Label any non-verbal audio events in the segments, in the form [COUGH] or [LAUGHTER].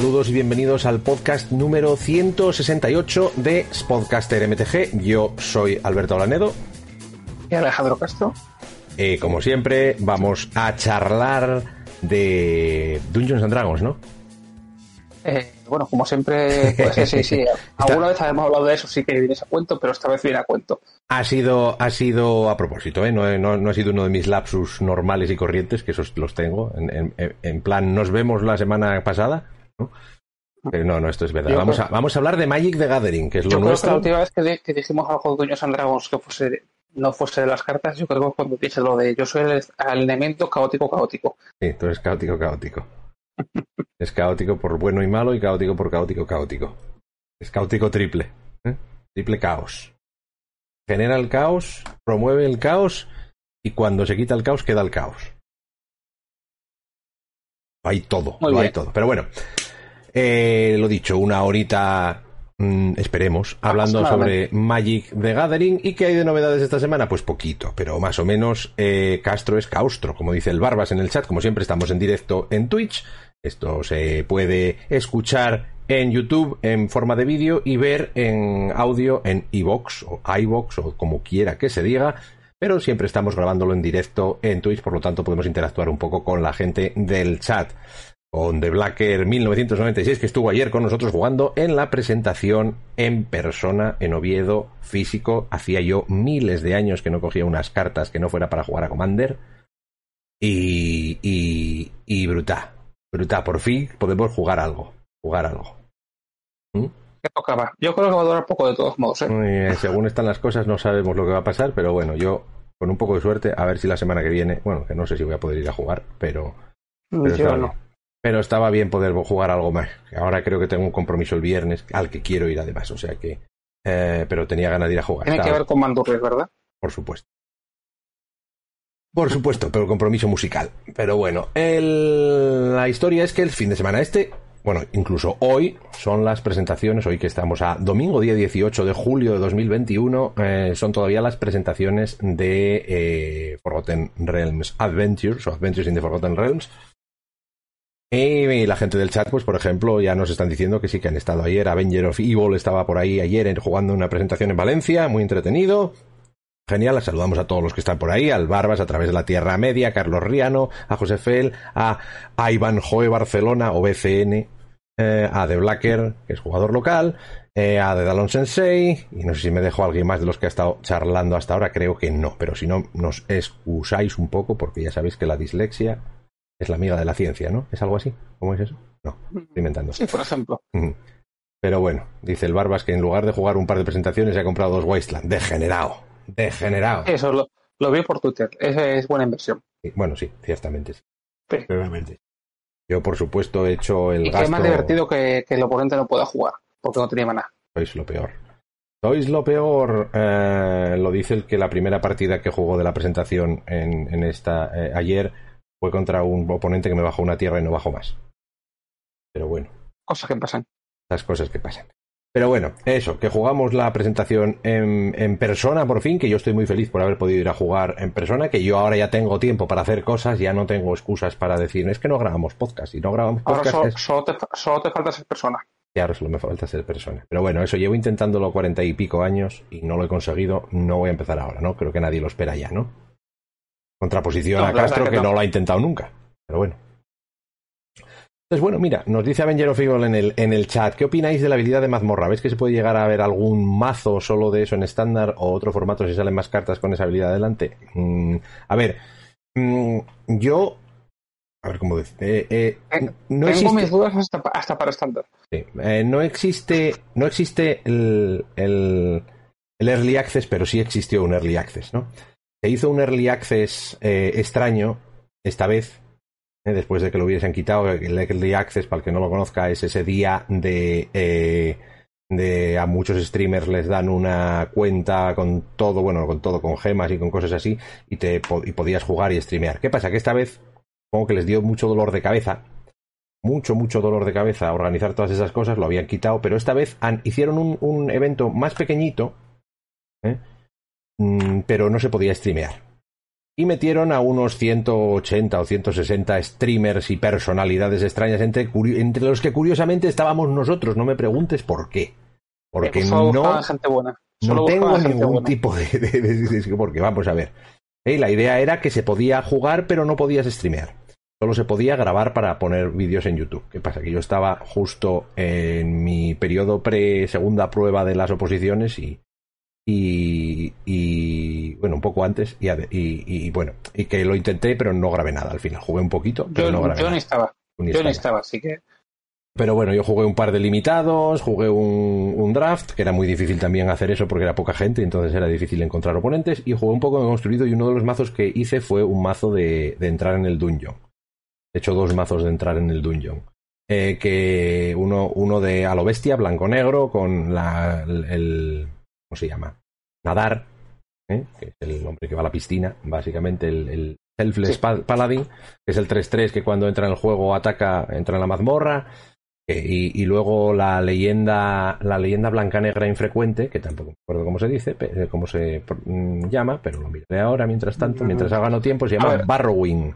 Saludos y bienvenidos al podcast número 168 de Spodcaster MTG. Yo soy Alberto Olanedo. Y Alejandro Castro. Eh, como siempre, vamos a charlar de Dungeons and Dragons, ¿no? Eh, bueno, como siempre, pues sí, sí. [LAUGHS] Alguna vez habíamos hablado de eso, sí que viene a cuento, pero esta vez viene a cuento. Ha sido, ha sido a propósito, ¿eh? No, no, no ha sido uno de mis lapsus normales y corrientes, que esos los tengo. En, en, en plan, nos vemos la semana pasada, ¿no? Pero no, no, esto es verdad. Vamos a, vamos a hablar de Magic the Gathering, que es lo Yo creo que nuestro. la última vez que, di- que dijimos algo de Dungeons and Dragons que fuese, no fuese de las cartas, yo creo que cuando dices lo de yo soy el, el elemento caótico caótico. Sí, tú eres caótico, caótico. [LAUGHS] Es caótico por bueno y malo y caótico por caótico, caótico. Es caótico triple. ¿eh? Triple caos. Genera el caos, promueve el caos y cuando se quita el caos queda el caos. Hay todo, Muy lo hay todo. Pero bueno, eh, lo dicho, una horita, mm, esperemos, hablando sobre Magic the Gathering. ¿Y qué hay de novedades esta semana? Pues poquito, pero más o menos eh, Castro es Caustro, como dice el Barbas en el chat. Como siempre, estamos en directo en Twitch. Esto se puede escuchar en YouTube en forma de vídeo y ver en audio en iVox o iVox o como quiera que se diga. Pero siempre estamos grabándolo en directo en Twitch, por lo tanto podemos interactuar un poco con la gente del chat con The Blacker 1996, que estuvo ayer con nosotros jugando en la presentación en persona en Oviedo, físico. Hacía yo miles de años que no cogía unas cartas que no fuera para jugar a Commander. Y, y, y bruta, bruta, por fin podemos jugar algo, jugar algo. Que tocaba. Yo creo que va a durar poco de todos modos. ¿eh? Eh, según están las cosas, no sabemos lo que va a pasar, pero bueno, yo con un poco de suerte, a ver si la semana que viene, bueno, que no sé si voy a poder ir a jugar, pero, pero yo estaba no. bien. Pero estaba bien poder jugar algo más. Ahora creo que tengo un compromiso el viernes al que quiero ir además, o sea que. eh, pero tenía ganas de ir a jugar. Tiene que ver con Mandurrias, ¿verdad? Por supuesto. Por supuesto, pero el compromiso musical. Pero bueno, el- la historia es que el fin de semana este, bueno, incluso hoy, son las presentaciones, hoy que estamos a domingo día 18 de julio de 2021, eh, son todavía las presentaciones de eh, Forgotten Realms Adventures o Adventures in the Forgotten Realms. Y la gente del chat, pues por ejemplo, ya nos están diciendo que sí que han estado ayer. Avenger of Evil estaba por ahí ayer jugando una presentación en Valencia, muy entretenido. Genial, saludamos a todos los que están por ahí, al Barbas a través de la Tierra Media, a Carlos Riano, a José Fel, a, a Iván Joe Barcelona o BCN, eh, a The Blacker, que es jugador local, eh, a The Dalon Sensei, y no sé si me dejo a alguien más de los que ha estado charlando hasta ahora, creo que no, pero si no, nos excusáis un poco, porque ya sabéis que la dislexia es la amiga de la ciencia, ¿no? ¿Es algo así? ¿Cómo es eso? No, estoy inventando. Sí, por ejemplo. Ujú. Pero bueno, dice el Barbas que en lugar de jugar un par de presentaciones se ha comprado dos Wasteland. Degenerado. Degenerado. Eso lo, lo vi por Twitter. Esa es buena inversión. Sí, Bueno, sí, ciertamente sí. Sí. Claramente. Yo, por supuesto, he hecho el Y que gasto. es más divertido que, que el oponente no pueda jugar, porque no tenía maná. Sois lo peor. Sois lo peor. eh, lo dice el que la primera partida que jugó de la presentación en, en esta eh, ayer fue contra un oponente que me bajó una tierra y no bajó más. Pero bueno. Cosas que pasan. las cosas que pasan. Pero bueno, eso, que jugamos la presentación en, en persona por fin, que yo estoy muy feliz por haber podido ir a jugar en persona, que yo ahora ya tengo tiempo para hacer cosas, ya no tengo excusas para decir, es que no grabamos podcast, y no grabamos Ahora podcast, es- solo te, solo te falta ser persona. y ahora solo me falta ser persona. Pero bueno, eso llevo intentándolo cuarenta y pico años y no lo he conseguido, no voy a empezar ahora, ¿no? Creo que nadie lo espera ya, ¿no? Contraposición No, a Castro, que, que no. no. lo ha intentado nunca. Pero bueno. Entonces, bueno, mira, nos dice Avenger of Evil en el, en el chat, ¿qué opináis de la habilidad de mazmorra? ¿Veis que se puede llegar a ver algún mazo solo de eso en estándar o otro formato si salen más cartas con esa habilidad adelante? Mm, a ver, mm, yo... A ver cómo decir... eh, eh, no Tengo existe... mis dudas hasta, hasta para estándar. Sí. Eh, no existe, no existe el, el, el Early Access, pero sí existió un Early Access, ¿no? Se hizo un Early Access extraño esta vez, eh, después de que lo hubiesen quitado. El Early Access, para el que no lo conozca, es ese día de, eh, de a muchos streamers les dan una cuenta con todo, bueno, con todo, con gemas y con cosas así, y, te, y podías jugar y streamear. ¿Qué pasa? Que esta vez, como que les dio mucho dolor de cabeza, mucho, mucho dolor de cabeza organizar todas esas cosas, lo habían quitado, pero esta vez han- hicieron un, un evento más pequeñito, ¿eh? Mm, pero no se podía streamear. Y metieron a unos 180 o 160 streamers y personalidades extrañas, entre, entre los que curiosamente estábamos nosotros. No me preguntes por qué. Porque no, gente buena. no tengo ningún tipo de, de, Porque vamos a ver. la idea era que se podía jugar, pero no podías streamear. Solo se podía grabar para poner vídeos en YouTube. ¿Qué pasa? Que yo estaba justo en mi periodo pre-segunda prueba de las oposiciones y, y, bueno, un poco antes y, y, bueno, y que lo intenté pero no grabé nada al final. Jugué un poquito, pero yo, no grabé yo nada. estaba. Yo no estaba, así que... Pero bueno, yo jugué un par de limitados, jugué un, draft, que era muy difícil también hacer eso porque era poca gente, entonces era difícil encontrar oponentes, y jugué un poco de construido y uno de los mazos que hice fue un mazo de, entrar en el dungeon. He hecho dos mazos de entrar en el dungeon. Eh, que uno, uno de a lo bestia, blanco-negro, con la, el, ¿Cómo se llama? Nadar, ¿eh? que es el hombre que va a la piscina, básicamente el, el Selfless Paladin, que es el 3-3 que cuando entra en el juego ataca, entra en la mazmorra y, luego la leyenda, la leyenda blanca negra infrecuente, que tampoco me acuerdo cómo se dice, eh, cómo se mm, llama, pero lo miraré ahora mientras tanto, mientras haga tiempo, se llama Barrowing,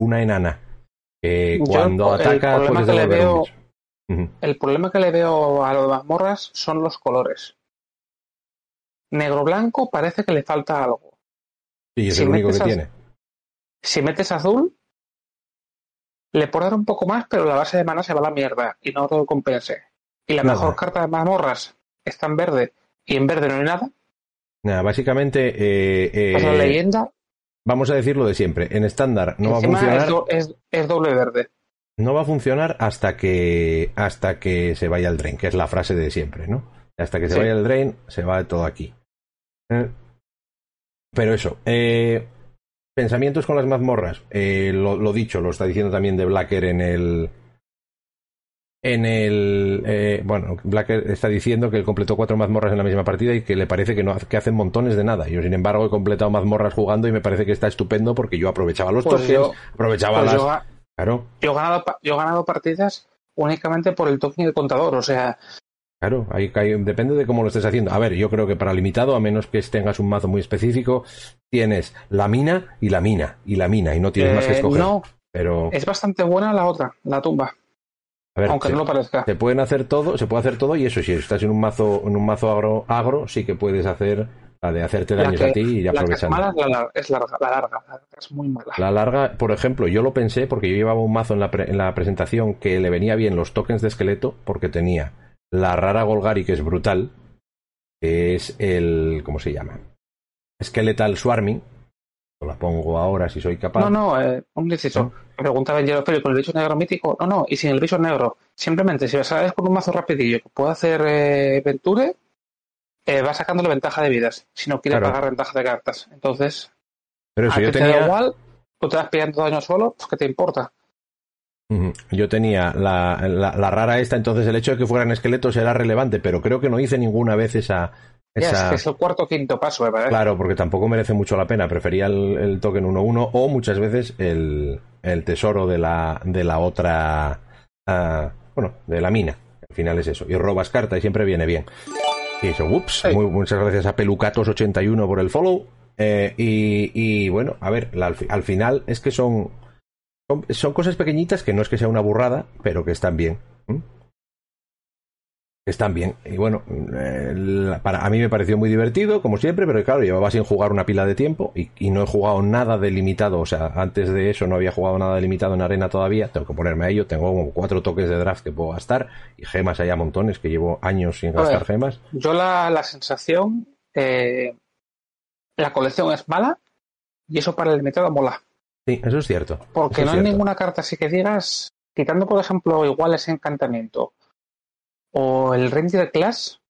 una enana. Que cuando ataca puedes le veo, El problema que le veo a las mazmorras son los colores. Negro blanco parece que le falta algo. Y es el único que tiene. Si metes azul, le por dar un poco más, pero la base de mana se va a la mierda y no todo compense. Y la mejor carta de mazmorras está en verde y en verde no hay nada. Nada, básicamente. Eh, eh, pues la leyenda. Vamos a decirlo de siempre. En estándar no va a funcionar. Es, doble verde. No va a funcionar hasta que hasta que se vaya el drain, que es la frase de siempre, ¿no? Hasta que se vaya el drain, se va todo aquí. Eh, pero eso, eh, Pensamientos con las mazmorras. Eh, lo, dicho, lo está diciendo también de Blacker en el. En el. Bueno, Blacker está diciendo que él completó cuatro mazmorras en la misma partida y que le parece que, no, que hacen montones de nada. Yo, sin embargo, he completado mazmorras jugando y me parece que está estupendo porque yo aprovechaba los pues aprovechaba pues las. claro. Yo he, ganado, yo he ganado partidas únicamente por el token de contador. O sea, Claro, ahí, depende de cómo lo estés haciendo. A ver, yo creo que para limitado, a menos que tengas un mazo muy específico, tienes la mina y la mina y la mina y no tienes más que eh, escoger. No, pero es bastante buena la otra, la tumba. A ver, aunque no lo parezca. Se pueden hacer todo, se puede hacer todo y eso si estás en un mazo en un mazo agro, agro sí que puedes hacer la de hacerte daños a ti y aprovechando. La que es, larga, la larga, la larga es muy mala. La larga, por ejemplo, yo lo pensé porque yo llevaba un mazo en la, en la presentación que le venía bien los tokens de esqueleto porque tenía la rara Golgari, que es brutal, es el. ¿Cómo se llama? Skeletal Swarming. La pongo ahora si soy capaz. No, no, eh, un inciso. ¿No? Preguntaba en con el bicho negro mítico. No, no, y sin el bicho negro. Simplemente, si vas a con un mazo rapidillo que puede hacer eh, Venture, eh, va sacándole ventaja de vidas. Si no quiere pagar ventaja de cartas. Entonces. Pero si yo tenía. Te da igual, tú te vas pillando daño solo, pues que te importa. Yo tenía la, la, rara esta, entonces el hecho de que fueran esqueletos era relevante, pero creo que no hice ninguna vez esa. esa... es, el cuarto o quinto paso, me parece. Claro, porque tampoco merece mucho la pena. Prefería el, token 1-1 o muchas veces el, el, tesoro de la, de la otra. Uh, bueno, de la mina. Al final es eso. Y robas carta y siempre viene bien. Y eso, ups. Muy, muchas gracias a Pelucatos81 por el follow. Eh, y, y, bueno, a ver, la, al final es que son son, cosas pequeñitas que no es que sea una burrada, pero que están bien. Están bien. Y bueno, eh, para, a mí me pareció muy divertido, como siempre, pero claro, llevaba sin jugar una pila de tiempo y, no he jugado nada delimitado. O sea, antes de eso no había jugado nada delimitado en arena todavía. Tengo que ponerme a ello. Tengo como cuatro toques de draft que puedo gastar y gemas hay a montones, que llevo años sin gastar gemas. Yo la, la sensación, eh, la colección es mala y eso para el limitado mola. Sí, eso es cierto. Porque no hay ninguna carta así que digas, quitando por ejemplo igual ese encantamiento o el Ranger Class,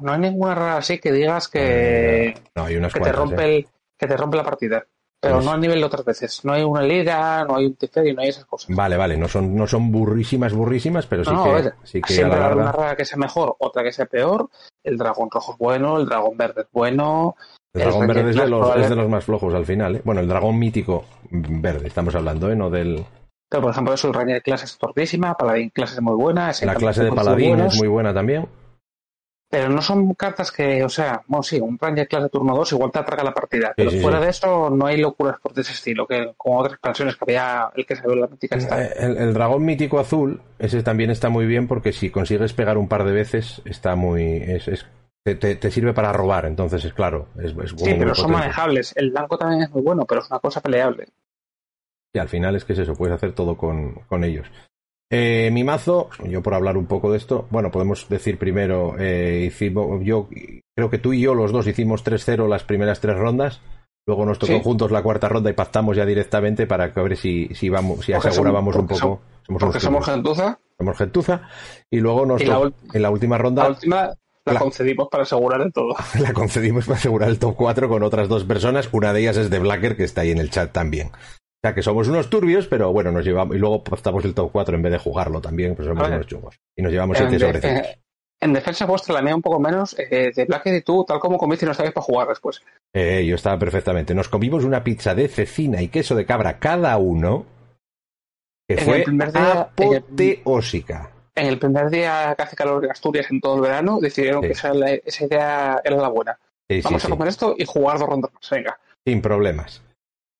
no hay ninguna rara así que digas que, eh, no, hay unas que te rompe ¿eh? el, que te rompe la partida. Pero pues no a nivel de otras veces. No hay una liga, no hay un y no hay esas cosas. Vale, vale, no son, no son burrísimas, burrísimas, pero sí que, sí que siempre a una rara que sea mejor, otra que sea peor. El dragón rojo es bueno, el dragón verde es bueno, el dragón verde es de, los, es de, los, más flojos al final. ¿eh? Bueno, el dragón mítico verde, estamos hablando, ¿eh? No del. Pero, por ejemplo, eso, el Ranger clase es torpísima, Paladín clase es muy buena. La clase de Paladín es muy buena también. Pero no son cartas que, o sea, bueno, sí, un Ranger Class de turno 2 igual te atraga la partida. Pero sí, fuera sí. de eso no hay locuras por ese estilo, que como otras expansiones que había, el que se ve la mítica está. Eh, El, el dragón mítico azul, ese también está muy bien porque si consigues pegar un par de veces, está muy. Es, es- te, te- te sirve para robar, entonces es claro. Es, es Sí, pero son manejables. El blanco también es muy bueno, pero es una cosa peleable. Y al final es que es eso, puedes hacer todo con, con ellos. Eh, mi mazo, yo por hablar un poco de esto, bueno, podemos decir primero, eh, hicimos, yo creo que tú y yo los dos hicimos 3-0 las primeras tres rondas, luego nos tocó Sí. juntos la cuarta ronda y pactamos ya directamente para que a ver si, si vamos, si Porque asegurábamos somos- un poco. Somos, Porque somos gentuza. somos gentuza. Y luego nos Y la en la última ronda La última la La- concedimos para asegurar el todo. [LAUGHS] la concedimos para asegurar el top 4 con otras dos personas. Una de ellas es de Blacker, que está ahí en el chat también. O sea que somos unos turbios, pero bueno, nos llevamos. Y luego pactamos el top 4 en vez de jugarlo también, pues somos unos chungos. Y nos llevamos En, 7 sobre de- 5. eh, en defensa vuestra, la mía un poco menos, eh, de Blackhead y tú, tal como comiste, no estáis para jugar después. Eh, yo estaba perfectamente. Nos comimos una pizza de cecina y queso de cabra cada uno, que En fue día- apoteósica. En el primer día que hace calor en Asturias en todo el verano, decidieron Sí. que esa, la- esa idea era la buena. Sí, Vamos sí. a comer esto y jugar dos rondas más. Venga. Sin problemas.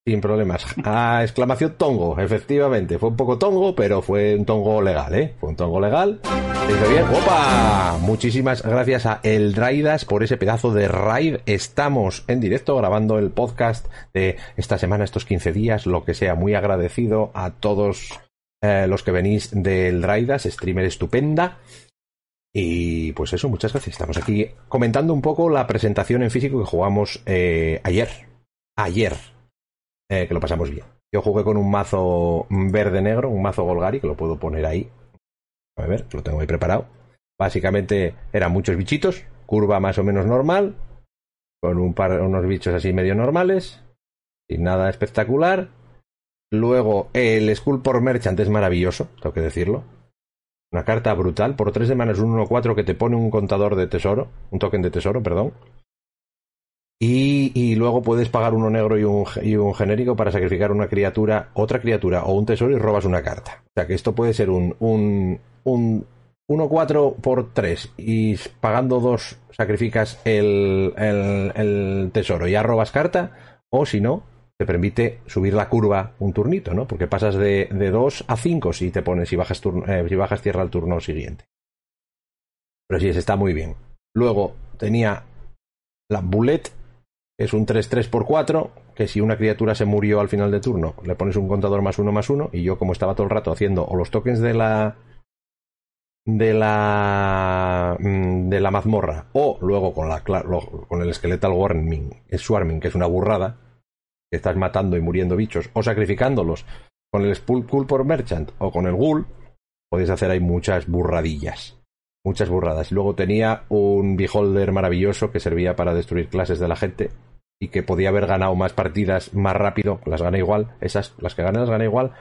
Sin problemas. Ah, exclamación tongo, efectivamente. Fue un poco tongo, pero fue un tongo legal, ¿eh? Fue un tongo legal. Hizo bien. ¡Opa! Muchísimas gracias a El Raidas por ese pedazo de raid. Estamos en directo grabando el podcast de esta semana, estos 15 días, lo que sea. Muy agradecido a todos eh, los que venís del Raidas, streamer estupenda. Y pues eso, muchas gracias. Estamos aquí comentando un poco la presentación en físico que jugamos eh, ayer. Ayer. Eh, que lo pasamos bien. Yo jugué con un mazo verde-negro, un mazo Golgari, que lo puedo poner ahí. A ver, lo tengo ahí preparado. Básicamente eran muchos bichitos, curva más o menos normal, con un par, unos bichos así medio normales, sin nada espectacular. Luego el Skull por Merchant es maravilloso, tengo que decirlo. Una carta brutal, por tres semanas un 1-4 que te pone un contador de tesoro, un token de tesoro, perdón. Y, y luego puedes pagar uno negro y un, y un genérico para sacrificar una criatura, otra criatura o un tesoro y robas una carta. O sea que esto puede ser un, un, un 1-4 por 3 y pagando dos sacrificas el, el, el tesoro y ya robas carta, o si no, te permite subir la curva un turnito, ¿no? Porque pasas de, de 2 a 5 si te pones, si bajas, turno, eh, si bajas tierra al turno siguiente. Pero sí, está muy bien. Luego tenía la Bullet, que es un 3-3 por 4, que si una criatura se murió al final de turno, le pones un contador más uno más uno, y yo como estaba todo el rato haciendo o los tokens de la de la mm, de la mazmorra o luego con la con el skeletal warming, swarming, que es una burrada, estás matando y muriendo bichos o sacrificándolos con el Skull por Merchant o con el Ghoul, podéis hacer ahí muchas burradillas. Muchas burradas. Luego tenía un Beholder maravilloso que servía para destruir clases de la gente y que podía haber ganado más partidas más rápido. Las gané igual. Esas, las que gané las gané igual.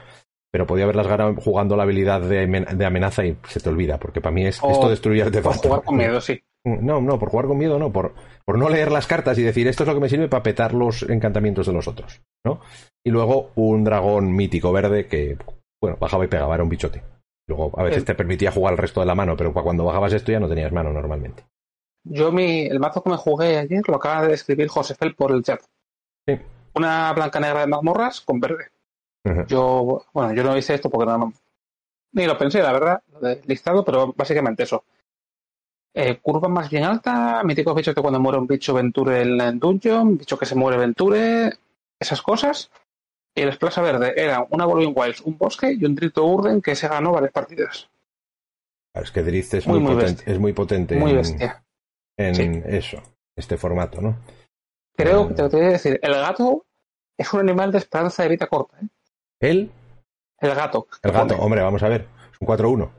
Pero podía haberlas ganado jugando la habilidad de, amen- de amenaza y se te olvida. Porque para mí es O esto destruir Por artefactos. jugar con miedo, sí. No, no, por jugar con miedo no, por, por no leer las cartas y decir esto es lo que me sirve para petar los encantamientos de los otros, ¿no? Y luego un dragón mítico verde que, bueno, bajaba y pegaba, era un bichote. Luego a veces te permitía jugar el resto de la mano, pero cuando bajabas esto ya no tenías mano normalmente. Yo, mi, el mazo que me jugué ayer lo acaba de describir José Fel por el chat. Sí. Una blanca negra de mazmorras con verde. Yo, bueno, yo no hice esto porque no, ni lo pensé, la verdad, listado, pero básicamente eso. Eh, curva más bien alta, míticos bichos que cuando muere un bicho venture en el dungeon, bicho que se muere venture, esas cosas. Y el Splash verde era una Wolving Wilds, un bosque y un Drito Urden que se ganó varias partidas. Claro, es que Drift es Muy, muy, muy potente, es muy potente Muy en, bestia. en Sí. eso, este formato, ¿no? Creo Eh, que te voy a decir, el gato es un animal de esperanza de vida corta. ¿eh? Él, El gato. el gato, pone. hombre, vamos a ver, es un 4-1.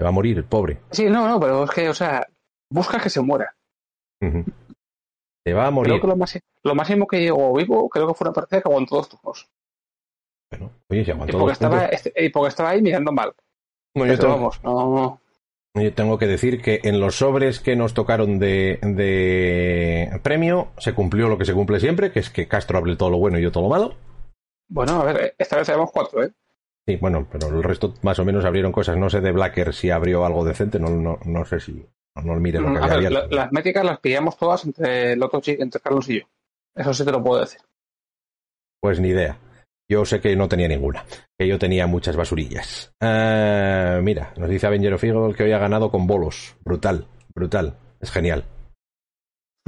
Se va a morir, el pobre. Sí, no, no, pero es que, o sea, busca que se muera. Ujú. Se va a morir. Creo que lo, más, lo máximo que llegó vivo, creo que fue una partida que aguantó dos turnos. Bueno, oye, si Y aguantó porque, dos estaba, este- y porque estaba ahí mirando mal. Bueno, yo tengo- vamos, no. Yo tengo que decir que en los sobres que nos tocaron de, de premio se cumplió lo que se cumple siempre, que es que Castro hable todo lo bueno y yo todo lo malo. Bueno, a ver, esta vez sabemos cuatro, ¿eh? Sí, bueno, pero el resto más o menos abrieron cosas. No sé de Blacker si abrió algo decente, no, no, no sé si. No, no mire lo que A había ver, abierto. la- las métricas las pillamos todas entre el otro entre Carlos y yo. Eso sí te lo puedo decir. Pues ni idea. Yo sé que no tenía ninguna. Que yo tenía muchas basurillas. Eh, mira, nos dice Avenger of Eagle que hoy ha ganado con bolos. Brutal, brutal. Es genial.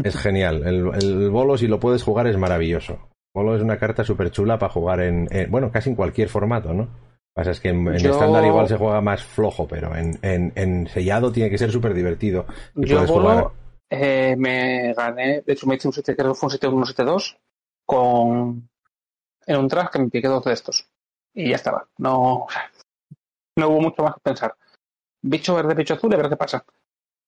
Es genial. El, el bolo, si lo puedes jugar, es maravilloso. Bolo es una carta súper chula para jugar en, en- Bueno, casi en cualquier formato, ¿no? Pasa es que en, en Yo- estándar igual se juega más flojo, pero en, en, en sellado tiene que ser súper divertido. Yo Bolo jugar. eh, me gané, de hecho me hice un 7, creo que fue un 7-1-7-2 con en un track que me piqué dos de estos. Y ya estaba. No, no hubo mucho más que pensar. Bicho verde, bicho azul, a ver qué pasa.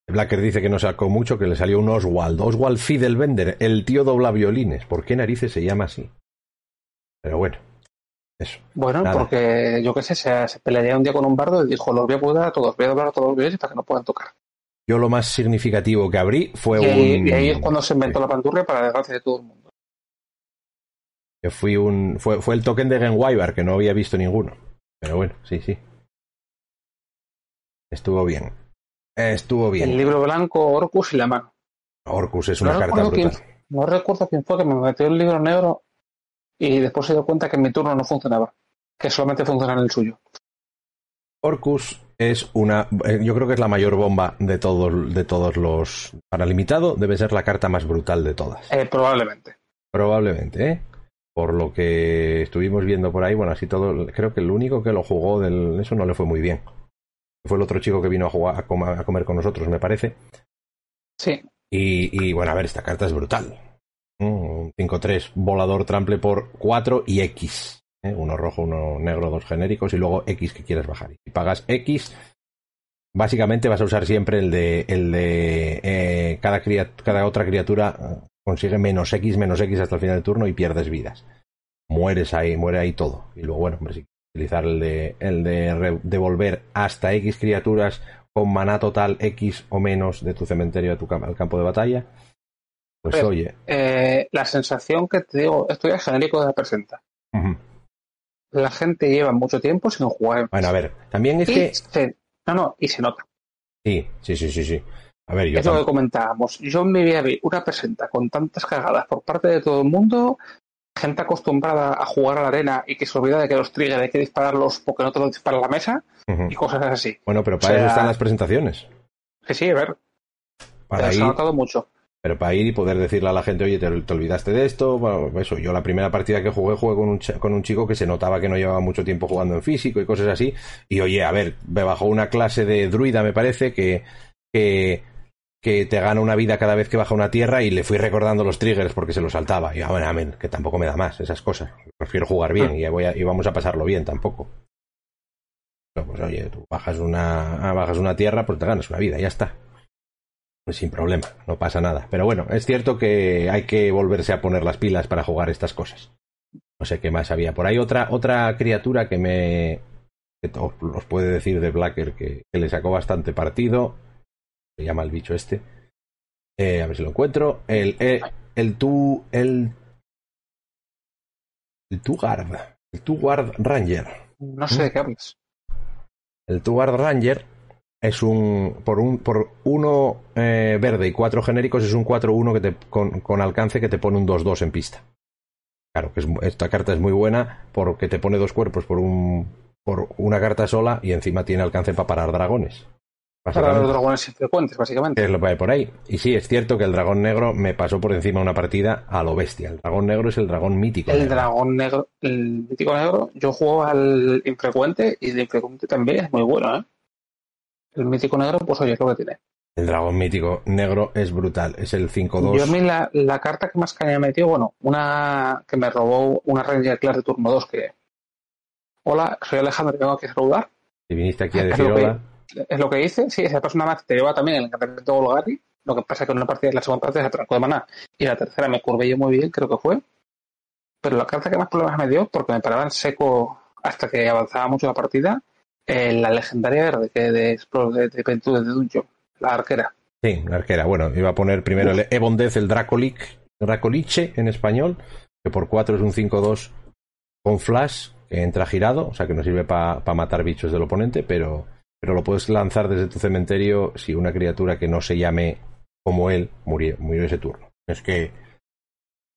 Blacker dice que no sacó mucho, que le salió un Oswald. Oswald Fidelbender, el tío dobla violines. ¿Por qué narices se llama así? Pero bueno, eso. Bueno, Nada. porque yo qué sé, se, se pelearía un día con un bardo y dijo, los voy a poder a todos, voy a doblar a todos los violines para que no puedan tocar. Yo lo más significativo que abrí fue Y ahí, un. y ahí es cuando se inventó la panturria para desgracia de todo el mundo. que fui un fue, fue el token de Genwiber, que no había visto ninguno. Pero bueno, sí, sí. Estuvo bien. Estuvo El bien. libro blanco, Orcus y la mano. Orcus es No una carta quién- brutal. No recuerdo quién fue que me metió el libro negro y después se dio cuenta que en mi turno no funcionaba, que solamente funcionaba en el suyo. Orcus es una. eh, Yo creo que es la mayor bomba de todos, de todos los. Para limitado, debe ser la carta más brutal de todas. Eh, probablemente. Probablemente, ¿eh? Por lo que estuvimos viendo por ahí, bueno, así todo. Creo que el único que lo jugó del. Eso no le fue muy bien. Fue el otro chico que vino a, jugar, a, com- a comer con nosotros, me parece. Sí. Y, y, bueno, a ver, esta carta es brutal. Mm, Un 5-3, volador trample por 4 y X. ¿eh? Uno rojo, uno negro, dos genéricos y luego X que quieres bajar. Y pagas X, básicamente vas a usar siempre el de, el de eh, cada, cada otra criatura eh, consigue menos X, menos X hasta el final del turno y pierdes vidas. Mueres ahí, muere ahí todo. Y luego, bueno, hombre, si utilizar el de, el de devolver hasta X criaturas con maná total X o menos de tu cementerio a tu al campo de batalla. Pues oye, Eh, la sensación que te digo, esto ya es genérico de la presenta. La gente lleva mucho tiempo sin jugar. bueno, a ver, también es y que se- no, no, y se nota. sí, sí, sí, sí, sí. A ver, yo es lo que comentábamos. Yo en mi vida vi una presenta con tantas cagadas por parte de todo el mundo, gente acostumbrada a jugar a la arena y que se olvida de que los triggers hay que dispararlos porque no te los dispara la mesa y cosas así. Bueno, pero para O sea, eso están las presentaciones. Que sí, a ver, Para se ir, ha notado mucho. Pero para ir y poder decirle a la gente, oye, te, te olvidaste de esto. Bueno, eso, yo la primera partida que jugué, jugué con un, con un chico que se notaba que no llevaba mucho tiempo jugando en físico y cosas así. Y oye, a ver, me bajó una clase de druida, me parece, que, que, que te gana una vida cada vez que baja una tierra y le fui recordando los triggers porque se los saltaba. Y ah, bueno, amén, que tampoco me da más esas cosas. Prefiero jugar bien y, voy a- y vamos a pasarlo bien tampoco. Pues oye, tú bajas una, ah, bajas una tierra, pues te ganas una vida, ya está. Pues sin problema, no pasa nada. Pero bueno, es cierto que hay que volverse a poner las pilas para jugar estas cosas. No sé qué más había. Por ahí otra, otra criatura que me. que os, puede decir de Blacker que, que le sacó bastante partido. Se llama el bicho este. Eh, a ver si lo encuentro. El, eh, el tu. El. El Tugard. El Tugard Ranger. No sé de qué hablas. El Tugard Ranger es un. Por, un, por uno eh, verde y cuatro genéricos, es un 4-1 que te, con, con alcance que te pone un 2-2 en pista. Claro, que es, esta carta es muy buena porque te pone dos cuerpos por, un, por una carta sola y encima tiene alcance para parar dragones. Para los dragones infrecuentes, básicamente. es lo que hay por ahí. Y sí, es cierto que el dragón negro me pasó por encima una partida a lo bestia. El dragón negro es el dragón mítico. El negro. dragón negro, el mítico negro, yo juego al infrecuente y el infrecuente también es muy bueno, ¿eh? El mítico negro, pues oye, es lo que tiene. El dragón mítico negro es brutal. Es el 5-2. Yo a mí la, la carta que más caña me metió, bueno, una que me robó una Ranger Class de turno 2 que... Hola, soy Alejandro, vengo aquí a saludar. Si viniste aquí a Es decir lo que-. Es lo que hice, sí, esa persona más te lleva también el encantamiento de Golgari, lo que pasa es que en una partida, la segunda partida se trancó de maná y la tercera me curvé yo muy bien, creo que fue. Pero la carta que más problemas me dio, porque me paraba en seco hasta que avanzaba mucho la partida, eh, la legendaria verde que de, de, de de Dungeon, la arquera. Sí, la arquera. Bueno, iba a poner primero el Ebon Death, el Dracolic, Dracoliche en español, que por 4 es un 5-2 con flash, que entra girado, o sea que no sirve para matar bichos del oponente, pero, pero lo puedes lanzar desde tu cementerio si una criatura que no se llame como él murió, murió ese turno. Es que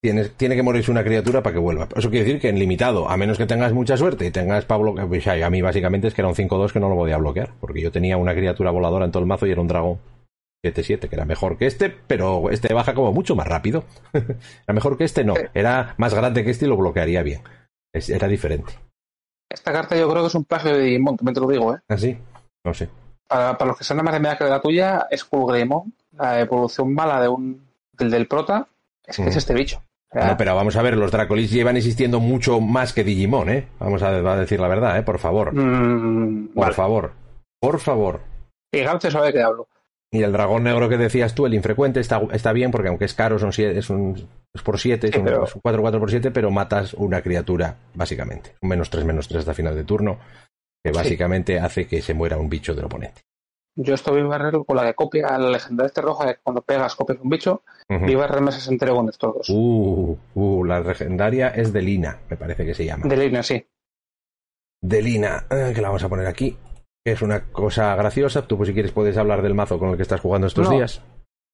tienes, tiene que morirse una criatura para que vuelva. Eso quiere decir que en limitado, a menos que tengas mucha suerte y tengas para bloquear. Pues a mí básicamente es que era un 5-2 que no lo podía bloquear, porque yo tenía una criatura voladora en todo el mazo y era un dragón 7-7, que era mejor que este, pero este baja como mucho más rápido. [LAUGHS] era mejor que este, no. Era más grande que este y lo bloquearía bien. era diferente. Esta carta yo creo que es un plagio de Digimon, también te lo digo, ¿eh? ¿Ah, sí? No sé. Para, los que sean más de media que la tuya, es Greymon, la evolución mala de un, del, del prota, es que es este bicho. No, pero vamos a ver, los Dracolis llevan existiendo mucho más que Digimon, ¿eh? Vamos a, decir la verdad, ¿eh? Por favor. Mm, por favor. Por favor. Sabe qué hablo. Y el dragón negro que decías tú, el infrecuente, está, está bien porque aunque es caro, son siete, es, un, es por 7, es, un 4-4 por 7, pero matas una criatura, básicamente. Un menos 3, menos 3 hasta final de turno, que básicamente hace que se muera un bicho del oponente. Yo estoy barrero con la de copia, la legendaria este roja, que cuando pegas copias un bicho, uh -huh. y barrerme entero con estos dos. Uh, uh, la legendaria es de Lina, me parece que se llama. De Lina, sí. De Lina, eh, que la vamos a poner aquí es una cosa graciosa. Tú, pues, si quieres, puedes hablar del mazo con el que estás jugando estos no. días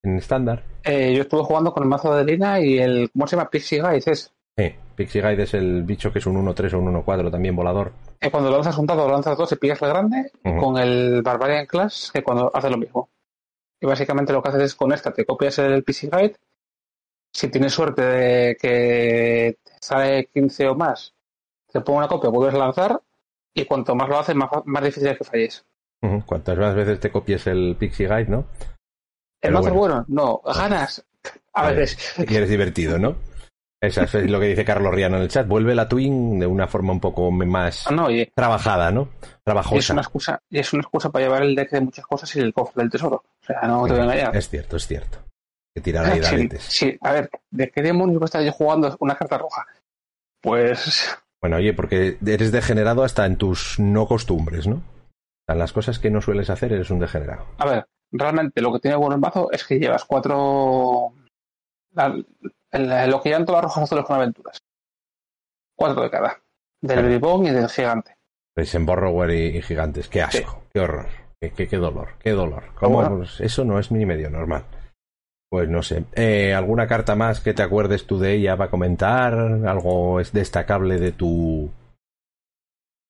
en estándar. Eh, yo estuve jugando con el mazo de Lina y el. ¿Cómo se llama? Pixie Guide es. Sí, Pixie Guide es el bicho que es un 1-3 o un 1-4 también volador. Eh, cuando lo lanzas juntado, lo lanzas dos y pillas el grande. Uh -huh. Con el Barbarian Class, que cuando hace lo mismo. Y básicamente lo que haces es con esta, te copias el Pixie Guide. Si tienes suerte de que te sale 15 o más, te pongo una copia, vuelves a lanzar y cuanto más lo haces, más, más difícil es que falles. Uh -huh. Cuantas más veces te copies el Pixie Guide, ¿no? ¿El mazo bueno. bueno? No, ganas. A, a veces. Y eres divertido, ¿no? Eso es lo que dice Carlos Riano en el chat. Vuelve la Twin de una forma un poco más ah, no, y, trabajada, ¿no? Trabajosa. Y es, una excusa, y es una excusa para llevar el deck de muchas cosas y el cofre del tesoro. O sea, no te voy a engañar. Es cierto, es cierto. Que tirar ahí [LAUGHS] sí, sí, a ver, ¿de qué demonios voy a estar yo jugando una carta roja? Pues bueno, oye, porque eres degenerado hasta en tus no costumbres, ¿no? O sea, las cosas que no sueles hacer eres un degenerado. A ver, realmente lo que tiene bueno el mazo es que llevas cuatro... La, el, lo que llaman todas las rojas azules con aventuras. Cuatro de cada. Del claro. bribón y del gigante. en Borrower y, y, gigantes. Qué asco, sí. qué horror, qué, qué, qué, dolor, qué dolor. ¿Cómo? Bueno. Pues eso no es ni medio normal. Pues no sé. Eh, ¿Alguna carta más que te acuerdes tú de ella va a comentar? ¿Algo es destacable de tu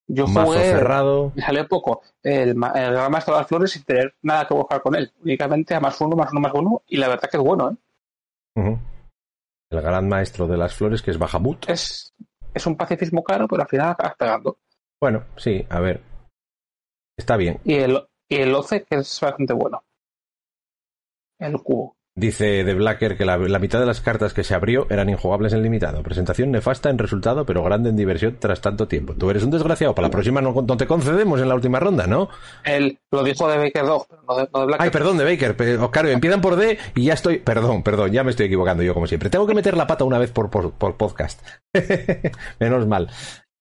Yo mazo jugué, cerrado? Me salió poco. El, el gran maestro de las flores sin tener nada que buscar con él. Únicamente a más uno, más uno, más uno. Y la verdad que es bueno, ¿eh? Uh -huh. El gran maestro de las flores, que es Bahamut. Es, es un pacifismo caro, pero al final acabas pegando. Bueno, sí, a ver. Está bien. Y el, y el 11, que es bastante bueno. El cubo. Dice de Blacker que la, la, mitad de las cartas que se abrió eran injugables en limitado. Presentación nefasta en resultado, pero grande en diversión tras tanto tiempo. Tú eres un desgraciado. Para la próxima no, no te concedemos en la última ronda, ¿no? Él lo dijo de Baker 2, pero no de, no de Blacker. Ay, perdón, de Baker. Pero, claro, empiezan por D y ya estoy. Perdón, perdón, ya me estoy equivocando yo como siempre. Tengo que meter la pata una vez por, por, por podcast. [LAUGHS] Menos mal.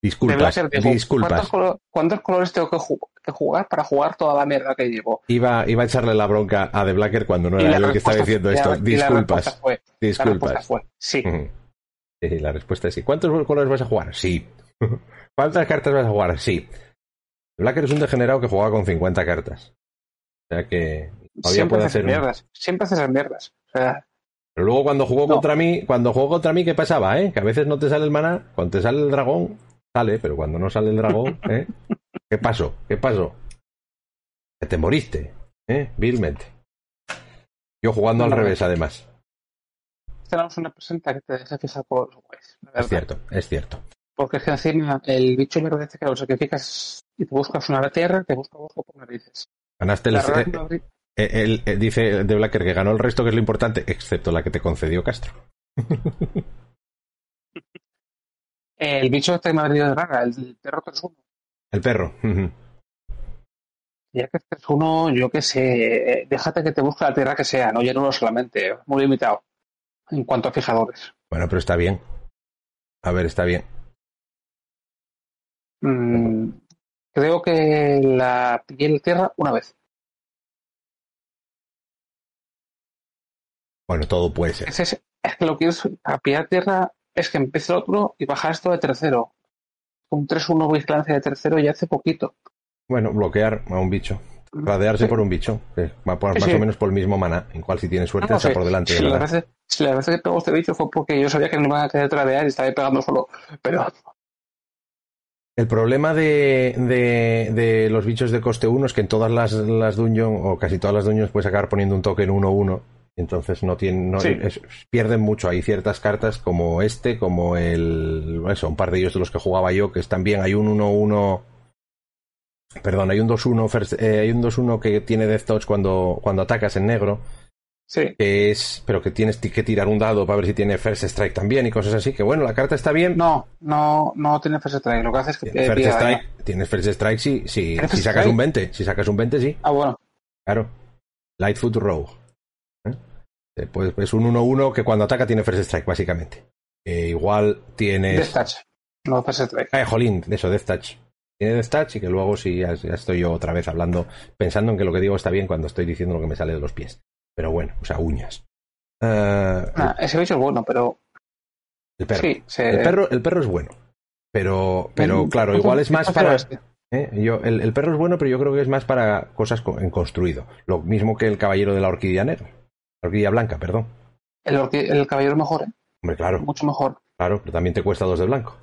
Disculpas, disculpas. ¿cuántos, color, ¿cuántos, colores tengo que, ju que, jugar para jugar toda la mierda que llevo? Iba, iba a echarle la bronca a The Blacker cuando no era yo el que estaba diciendo esto. Disculpas. Fue, disculpas. Fue, sí. La respuesta es sí. ¿Cuántos colores vas a jugar? Sí. [LAUGHS] ¿Cuántas cartas vas a jugar? Sí. The Blacker es un degenerado que jugaba con 50 cartas. O sea que todavía Siempre puede haces hacer. mierdas. Siempre haces mierdas. O sea, pero luego cuando jugó no. contra mí, cuando jugó contra mí, ¿qué pasaba, eh? Que a veces no te sale el maná, cuando te sale el dragón, sale, pero cuando no sale el dragón, [LAUGHS] ¿eh? ¿Qué pasó? ¿Qué pasó? Que te moriste, ¿eh? Vilmente. Yo jugando al revés, además. Tenemos una presenta que te deja fijar por los jueces. Es cierto, es cierto. Porque es que encima el bicho verde que lo sacrificas y te buscas una tierra, te busca busco por narices. Ganaste el, eh, eh, el, el, dice de Blacker que ganó el resto, que es lo importante, excepto la que te concedió Castro. [LAUGHS] El bicho este me ha venido de rara, el perro 3-1. El perro. Ya que 3-1, yo qué sé, déjate que te busque la tierra que sea, no lleno solamente, muy limitado en cuanto a fijadores. Bueno, pero está bien. A ver, está bien. Mm, creo que la pillé en la tierra una vez. Bueno, todo puede ser. Es, es, es que lo que es para pillar tierra es que empiece el otro y bajar esto de tercero. Un 3-1 vigilancia de tercero ya hace poquito. Bueno, bloquear a un bicho. Radearse por un bicho, más o menos por el mismo mana, en cual si tienes suerte está por delante. Sí, la verdad si la vez que pegó este bicho fue porque yo sabía que no me iban a querer tradear y estaba ahí pegando solo. Pero. El problema de, de, los bichos de coste 1 es que en todas las, las dungeons, o casi todas las dungeons, puedes acabar poniendo un token 1-1. Entonces no tienen, no, pierden mucho. Hay ciertas cartas como este, como el. Eso, un par de ellos de los que jugaba yo, que están bien. Hay un 1-1. Perdón, hay un 2-1 eh, hay un 2-1 que tiene Death Touch cuando, cuando atacas en negro. Sí. Que es, pero que tienes que tirar un dado para ver si tiene First Strike también y cosas así. Que bueno, la carta está bien. No, no, no tiene First Strike. Lo que hace es que First Strike, Tienes First Strike si, si, si sacas un 20. Si sacas un 20, sí. Ah, bueno. Claro. Lightfoot Rogue. ¿Eh? Pues es un 1-1 que cuando ataca tiene First Strike, básicamente. igual tienes. Death Touch. No First Strike. Eh, jolín, eso, Death Touch. Tiene Death Touch y que luego sí, ya estoy yo otra vez hablando, pensando en que lo que digo está bien cuando estoy diciendo lo que me sale de los pies. Pero bueno, o sea, uñas. Uh, ese bicho es bueno, pero. El perro. el perro. El perro es bueno. Pero, pero claro, igual es más para. Este. ¿eh? Yo, el, perro es bueno, pero yo creo que es más para cosas en construido. Lo mismo que el caballero de la orquídea negro. La orquídea blanca, perdón. El, el caballero mejor, ¿eh? Hombre, claro. Mucho mejor. Claro, pero también te cuesta dos de blanco.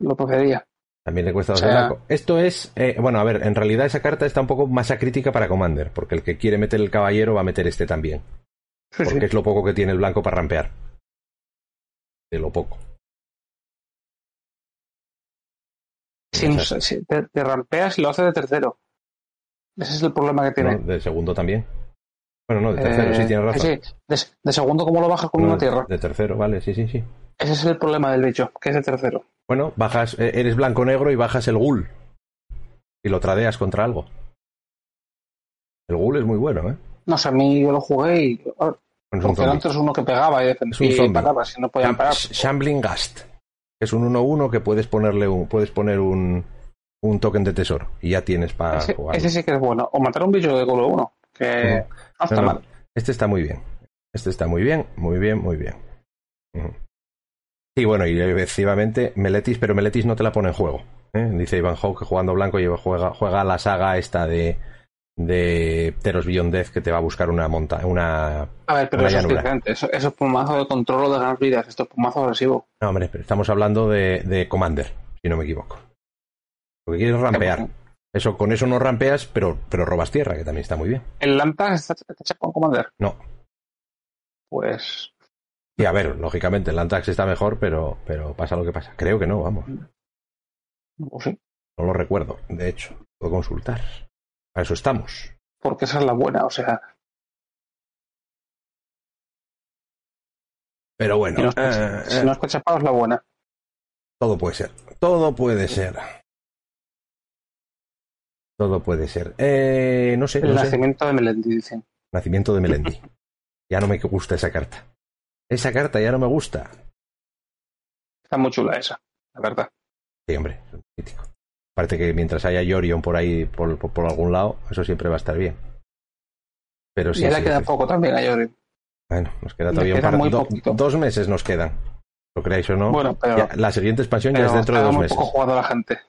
Lo prefería. También le cuesta dos de blanco. Esto es, eh, bueno, a ver, en realidad esa carta está un poco más crítica para Commander, porque el que quiere meter el caballero va a meter este también. porque es lo poco que tiene el blanco para rampear. De lo poco. Si, te, rampeas y lo hace de tercero. Ese es el problema que tiene. de segundo también. Bueno, no, de tercero, sí, tiene razón. Sí, de, segundo, ¿cómo lo bajas con una tierra? De tercero, vale, sí, sí, sí. Ese es el problema del bicho, que es de tercero. Bueno, bajas, eh, eres blanco-negro y bajas el ghoul. Y lo tradeas contra algo. El ghoul es muy bueno, ¿eh? No sé, a mí yo lo jugué y. porque antes uno que pegaba y defendía y paraba, si no podían parar. Shambling Gast. Es un 1-1 que puedes ponerle un. Puedes poner un, un token de tesoro. Y ya tienes para jugar. Ese sí que es bueno. O matar un bicho de color 1. Que no, está mal. Este está muy bien. Este está muy bien, muy bien, muy bien. Y bueno, y efectivamente Meletis, pero Meletis no te la pone en juego. ¿eh? Dice Ivan Hawk que jugando blanco juega, juega la saga esta de, de Teros Beyond Death que te va a buscar una monta una A ver, pero eso es diferente. Eso, es pumazo de control o de ganar vidas. Esto es pumazo agresivo. No, hombre, pero estamos hablando de, de Commander, si no me equivoco. Lo que quieres es rampear. Eso, con eso no rampeas, pero, pero robas tierra, que también está muy bien. ¿El Lanta está hecho con Commander? No. Pues y a ver, lógicamente el Antrax está mejor, pero, pero pasa lo que pasa. Creo que no, vamos. No No lo recuerdo, de hecho. Puedo consultar. A eso estamos. Porque esa es la buena, o sea. Pero bueno. Si no, eh, si no es la buena. Todo puede ser. Todo puede ser. Todo puede ser. Eh, no sé. El nacimiento de Melendi, dicen. Nacimiento de Melendi. ya no me gusta esa carta. Esa carta ya no me gusta. Está muy chula esa, la verdad. Sí, hombre, es crítico. Aparte que mientras haya Yorion por ahí, por, por, algún lado, eso siempre va a estar bien. Pero sí, ya le queda poco también a Yorion. Bueno, nos queda todavía un par Dos meses nos quedan. ¿Lo creáis o no? Bueno, pero, la siguiente expansión ya es dentro de dos meses. poco jugado la gente.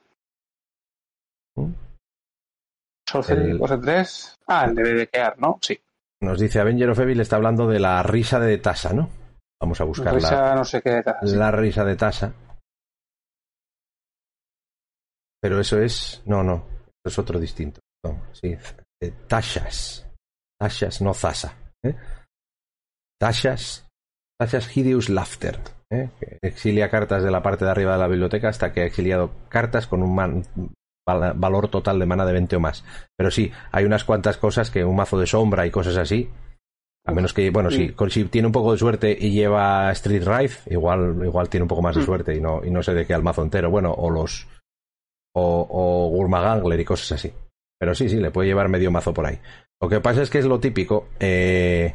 ¿Mm? El... 3. Ah, el de quedar, ¿no? Sí. Nos dice Avenger of Evil está hablando de la risa de Tasa, ¿no? Vamos a buscar la, no sé qué la risa de tasa. Pero eso es. No, no. Es otro distinto. sí. Eh, tashas. Tashas, no Zasa. ¿eh? Tashas. Tashas Hideous Laughter. ¿eh? exilia cartas de la parte de arriba de la biblioteca hasta que ha exiliado cartas con un valor total de mana de 20 o más. Pero sí, hay unas cuantas cosas que un mazo de sombra y cosas así a menos que, bueno, si, tiene un poco de suerte y lleva Street Rife, igual, igual tiene un poco más de mm. suerte y no, y no sé de qué al mazo entero. Bueno, o los. O, o Gurmagangler y cosas así. Pero sí, sí, le puede llevar medio mazo por ahí. Lo que pasa es que es lo típico. Eh,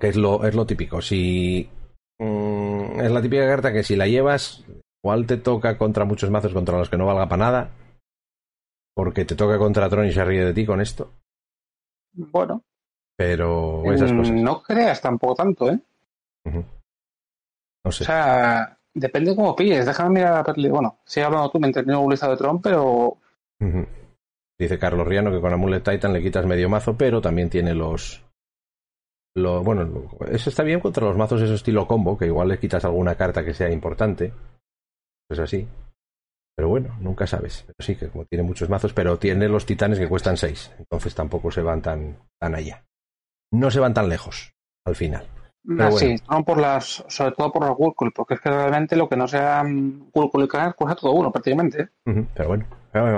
que es lo, es lo típico. Si. Mm, es la típica carta que si la llevas, igual te toca contra muchos mazos contra los que no valga para nada. Porque te toca contra Tron y se ríe de ti con esto. Bueno, pero esas cosas. No creas tampoco tanto, ¿eh? No sé. O sea, depende cómo pilles. Déjame mirar a Perli. Bueno, sigue hablando tú, me he entendido un listado de Tron, pero. Dice Carlos Riano que con Amulet Titan le quitas medio mazo, pero también tiene los. Lo, bueno, eso está bien contra los mazos eso estilo combo, que igual le quitas alguna carta que sea importante. Es así. Pero bueno, nunca sabes. Pero sí, que como tiene muchos mazos, pero tiene los titanes que cuestan 6. Entonces tampoco se van tan, tan allá. No se van tan lejos, al final. Ah, sí, no por las, sobre todo por los Wurkul, porque es que realmente lo que no sea Wurkul y Canar cuesta todo uno prácticamente. Pero bueno,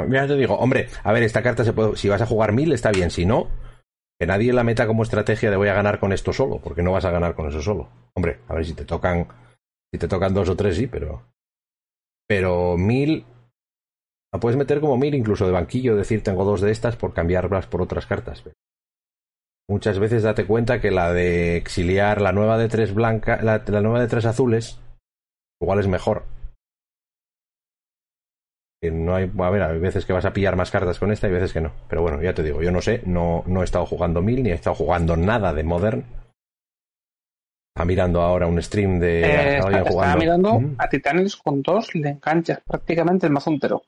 mira, te digo, hombre, a ver, esta carta se puede, si vas a jugar mil está bien, si no, que nadie la meta como estrategia de voy a ganar con esto solo, porque no vas a ganar con eso solo. Hombre, a ver si te tocan, si te tocan dos o tres sí, pero pero mil la puedes meter como mil incluso de banquillo, decir tengo dos de estas por cambiarlas por otras cartas. Muchas veces date cuenta que la de exiliar, la nueva de tres blancas, la, nueva de tres azules, igual es mejor. no hay, a ver, hay veces que vas a pillar más cartas con esta y veces que no. Pero bueno, ya te digo, yo no sé, no, no he estado jugando mil ni he estado jugando nada de Modern Está mirando ahora un stream de eh, está, mirando a Titanes con dos le enganchas prácticamente el mazo entero.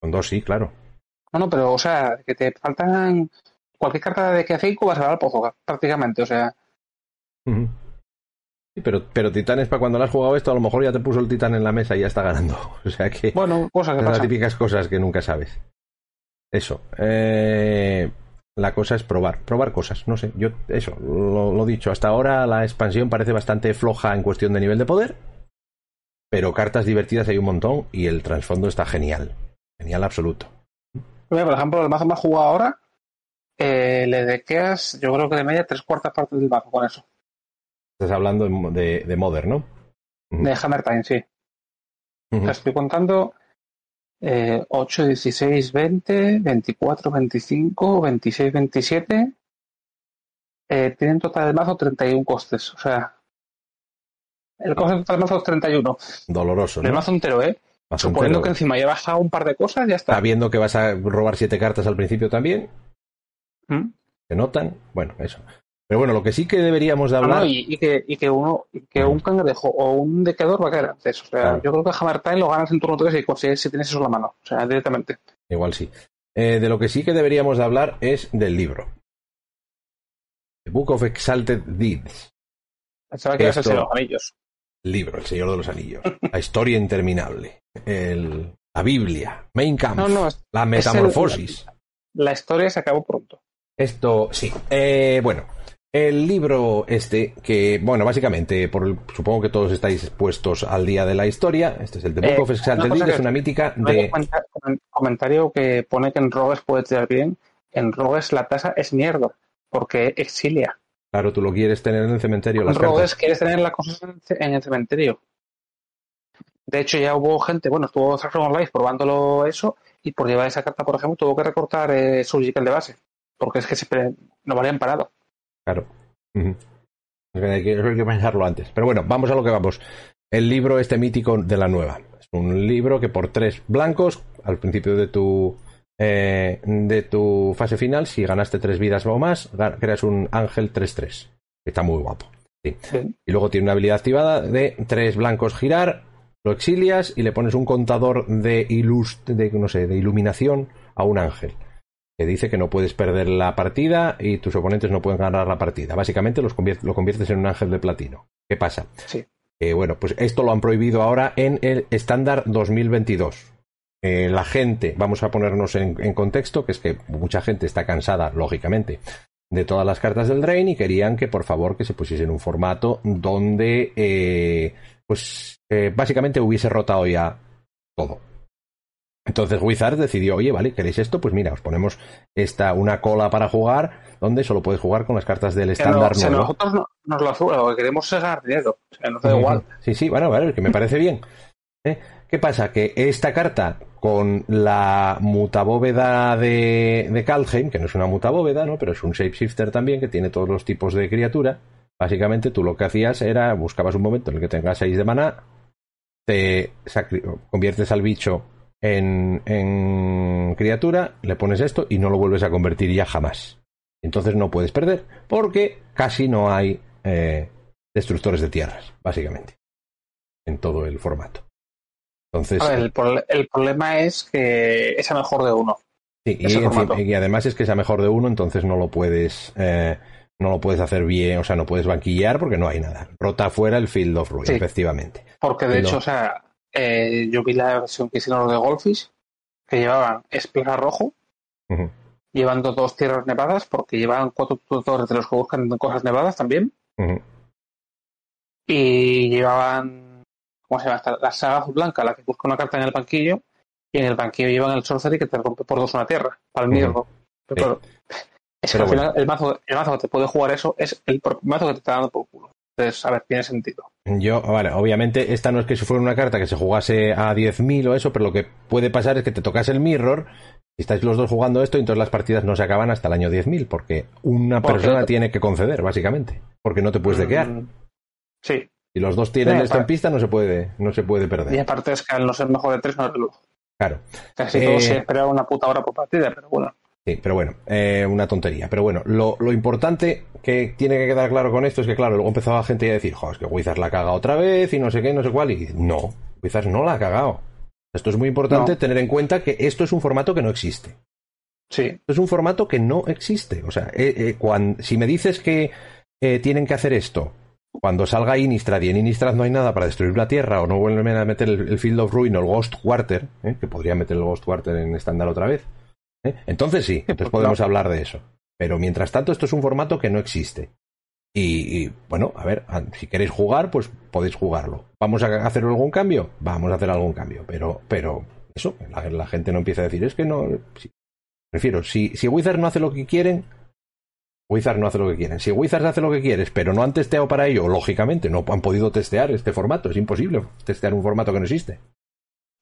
Con dos, sí, claro. No, no, pero, o sea, que te faltan cualquier carta de que 5 vas a dar al pozo, prácticamente, o sea. Sí, pero, pero Titanes, para cuando le has jugado esto, a lo mejor ya te puso el Titán en la mesa y ya está ganando. [LAUGHS] O sea que. Bueno, cosas que Las típicas cosas que nunca sabes. Eso. Eh, la cosa es probar, probar cosas. No sé, yo, eso, lo, lo, dicho, hasta ahora la expansión parece bastante floja en cuestión de nivel de poder, pero cartas divertidas hay un montón y el trasfondo está genial. Genial absoluto. por ejemplo, el mazo más jugado ahora, eh, le dequeas, yo creo que de media tres cuartas partes del mazo con eso. Estás hablando de, de, Modern, ¿no? De Hammer Time, sí. Te estoy contando eh, 8, 16, 20, 24, 25, 26, 27. Eh, tienen total de mazo 31 costes. O sea, el coste total del mazo es 31. Doloroso. El mazo entero, ¿eh? Suponiendo que encima ya bajado un par de cosas, ya está. Viendo que vas a robar siete cartas al principio también. ¿Mm? ¿Se notan? Bueno, eso. Pero bueno, lo que sí que deberíamos de ah, hablar. y, que, y, que, uno, que un cangrejo o un dequeador va a caer antes. O sea, yo creo que Hammer Time lo ganas en turno 3 y consigues si tienes eso en la mano. O sea, directamente. Igual sí. Eh, de lo que sí que deberíamos de hablar es del libro. The Book of Exalted Deeds. Pensaba que ibas a ser los anillos. Libro, El Señor de los Anillos. la historia interminable. El, la Biblia. Main Camp. la Metamorfosis. la historia se acabó pronto. Esto, sí. Eh, bueno, el libro este, que, bueno, básicamente, por supongo que todos estáis puestos al día de la historia. Este es el de Book eh, of Exalted es una mítica de. Un comentario que pone que en Rogues puede tirar bien. En Rogues la tasa es mierda, porque exilia. Claro, tú lo quieres tener en el cementerio. En Rogues quieres tener las cosas en el cementerio. De hecho, ya hubo gente, bueno, estuvo Saxon Live probándolo eso, y por llevar esa carta, por ejemplo, tuvo que recortar eh, su de base, porque es que siempre no valían parado. Claro. hay, que, hay que pensarlo antes. Pero bueno, vamos a lo que vamos. El libro este mítico de la nueva. Es un libro que por tres blancos, al principio de tu eh, de tu fase final, si ganaste tres vidas o más, creas un ángel 3-3. Está muy guapo. Sí. Y luego tiene una habilidad activada de tres blancos girar, lo exilias y le pones un contador de, de, no sé, de iluminación a un ángel que dice que no puedes perder la partida y tus oponentes no pueden ganar la partida. Básicamente los lo conviertes en un ángel de platino. ¿Qué pasa? Sí. Eh, bueno, pues esto lo han prohibido ahora en el estándar 2022. Eh, la gente, vamos a ponernos en, contexto, que es que mucha gente está cansada, lógicamente, de todas las cartas del Drain y querían que por favor que se pusiese en un formato donde eh, pues básicamente hubiese rotado ya todo. Entonces Wizard decidió, oye, vale, ¿queréis esto? Pues mira, os ponemos esta, una cola para jugar, donde solo puedes jugar con las cartas del estándar no, nosotros no, nos lo queremos segar dinero, o sea, da igual. Sí, sí, bueno, vale, que me parece bien. ¿Eh? ¿Qué pasa? Que esta carta, con la mutabóveda de, de Kalheim, que no es una mutabóveda, ¿no? Pero es un shapeshifter también, que tiene todos los tipos de criatura, básicamente tú lo que hacías era, buscabas un momento en el que tengas 6 de mana, te conviertes al bicho en, criatura, le pones esto y no lo vuelves a convertir ya jamás. Entonces no puedes perder porque casi no hay eh, destructores de tierras, básicamente, en todo el formato. Entonces, el, problema es que es a mejor de uno. Sí, y, además es que sea mejor de uno, entonces no lo puedes eh, no lo puedes hacer bien, o sea, no puedes banquillar porque no hay nada. Rota fuera el Field of Ruin, efectivamente. Porque de hecho, o sea, eh, yo vi la versión que hicieron los de Goldfish, que llevaban Espira Rojo, llevando dos tierras nevadas, porque llevaban cuatro tutores de los que buscan cosas nevadas también. Y llevaban, ¿cómo se llama? La saga azul blanca, la que busca una carta en el banquillo, y en el banquillo llevan el sorcery que te rompe por dos una tierra, para el. Pero, es que al final el mazo, el mazo que te puede jugar eso es el mazo que te está dando por culo. Entonces, a ver, tiene sentido. Yo, vale, obviamente esta no es que si fuera una carta que se jugase a 10.000 o eso, pero lo que puede pasar es que te tocas el mirror y estáis los dos jugando esto y entonces las partidas no se acaban hasta el año 10.000 porque una persona tiene que conceder, básicamente, porque no te puedes dequear. Mm, sí. Si los dos tienen esto en pista no se puede, no se puede perder. Y aparte es que al no ser mejor de tres no es reloj. Claro. Casi todo se eh, espera una puta hora por partida, pero bueno. Sí, pero bueno, eh, una tontería. Pero bueno, lo, importante que tiene que quedar claro con esto es que, claro, luego empezaba la gente a decir, joder, es que Wizards la ha cagado otra vez y no sé qué, no sé cuál. Y no, Wizards no la ha cagado. Esto es muy importante tener en cuenta que esto es un formato que no existe. Sí. Esto es un formato que no existe. O sea, eh, cuando, si me dices que tienen que hacer esto cuando salga Innistrad y en Innistrad no hay nada para destruir la Tierra o no vuelven a meter el, Field of Ruin o el Ghost Quarter, ¿eh? que podría meter el Ghost Quarter en estándar otra vez, ¿eh? entonces sí, [LAUGHS] entonces podemos hablar de eso. Pero mientras tanto esto es un formato que no existe. Y, bueno, a ver, si queréis jugar, pues podéis jugarlo. ¿Vamos a hacer algún cambio? Vamos a hacer algún cambio. Pero, pero eso, la, gente no empieza a decir, es que no... prefiero, si, si Wizard no hace lo que quieren, Wizard no hace lo que quieren. Si Wizard hace lo que quieres, pero no han testeado para ello, lógicamente, no han podido testear este formato. Es imposible testear un formato que no existe.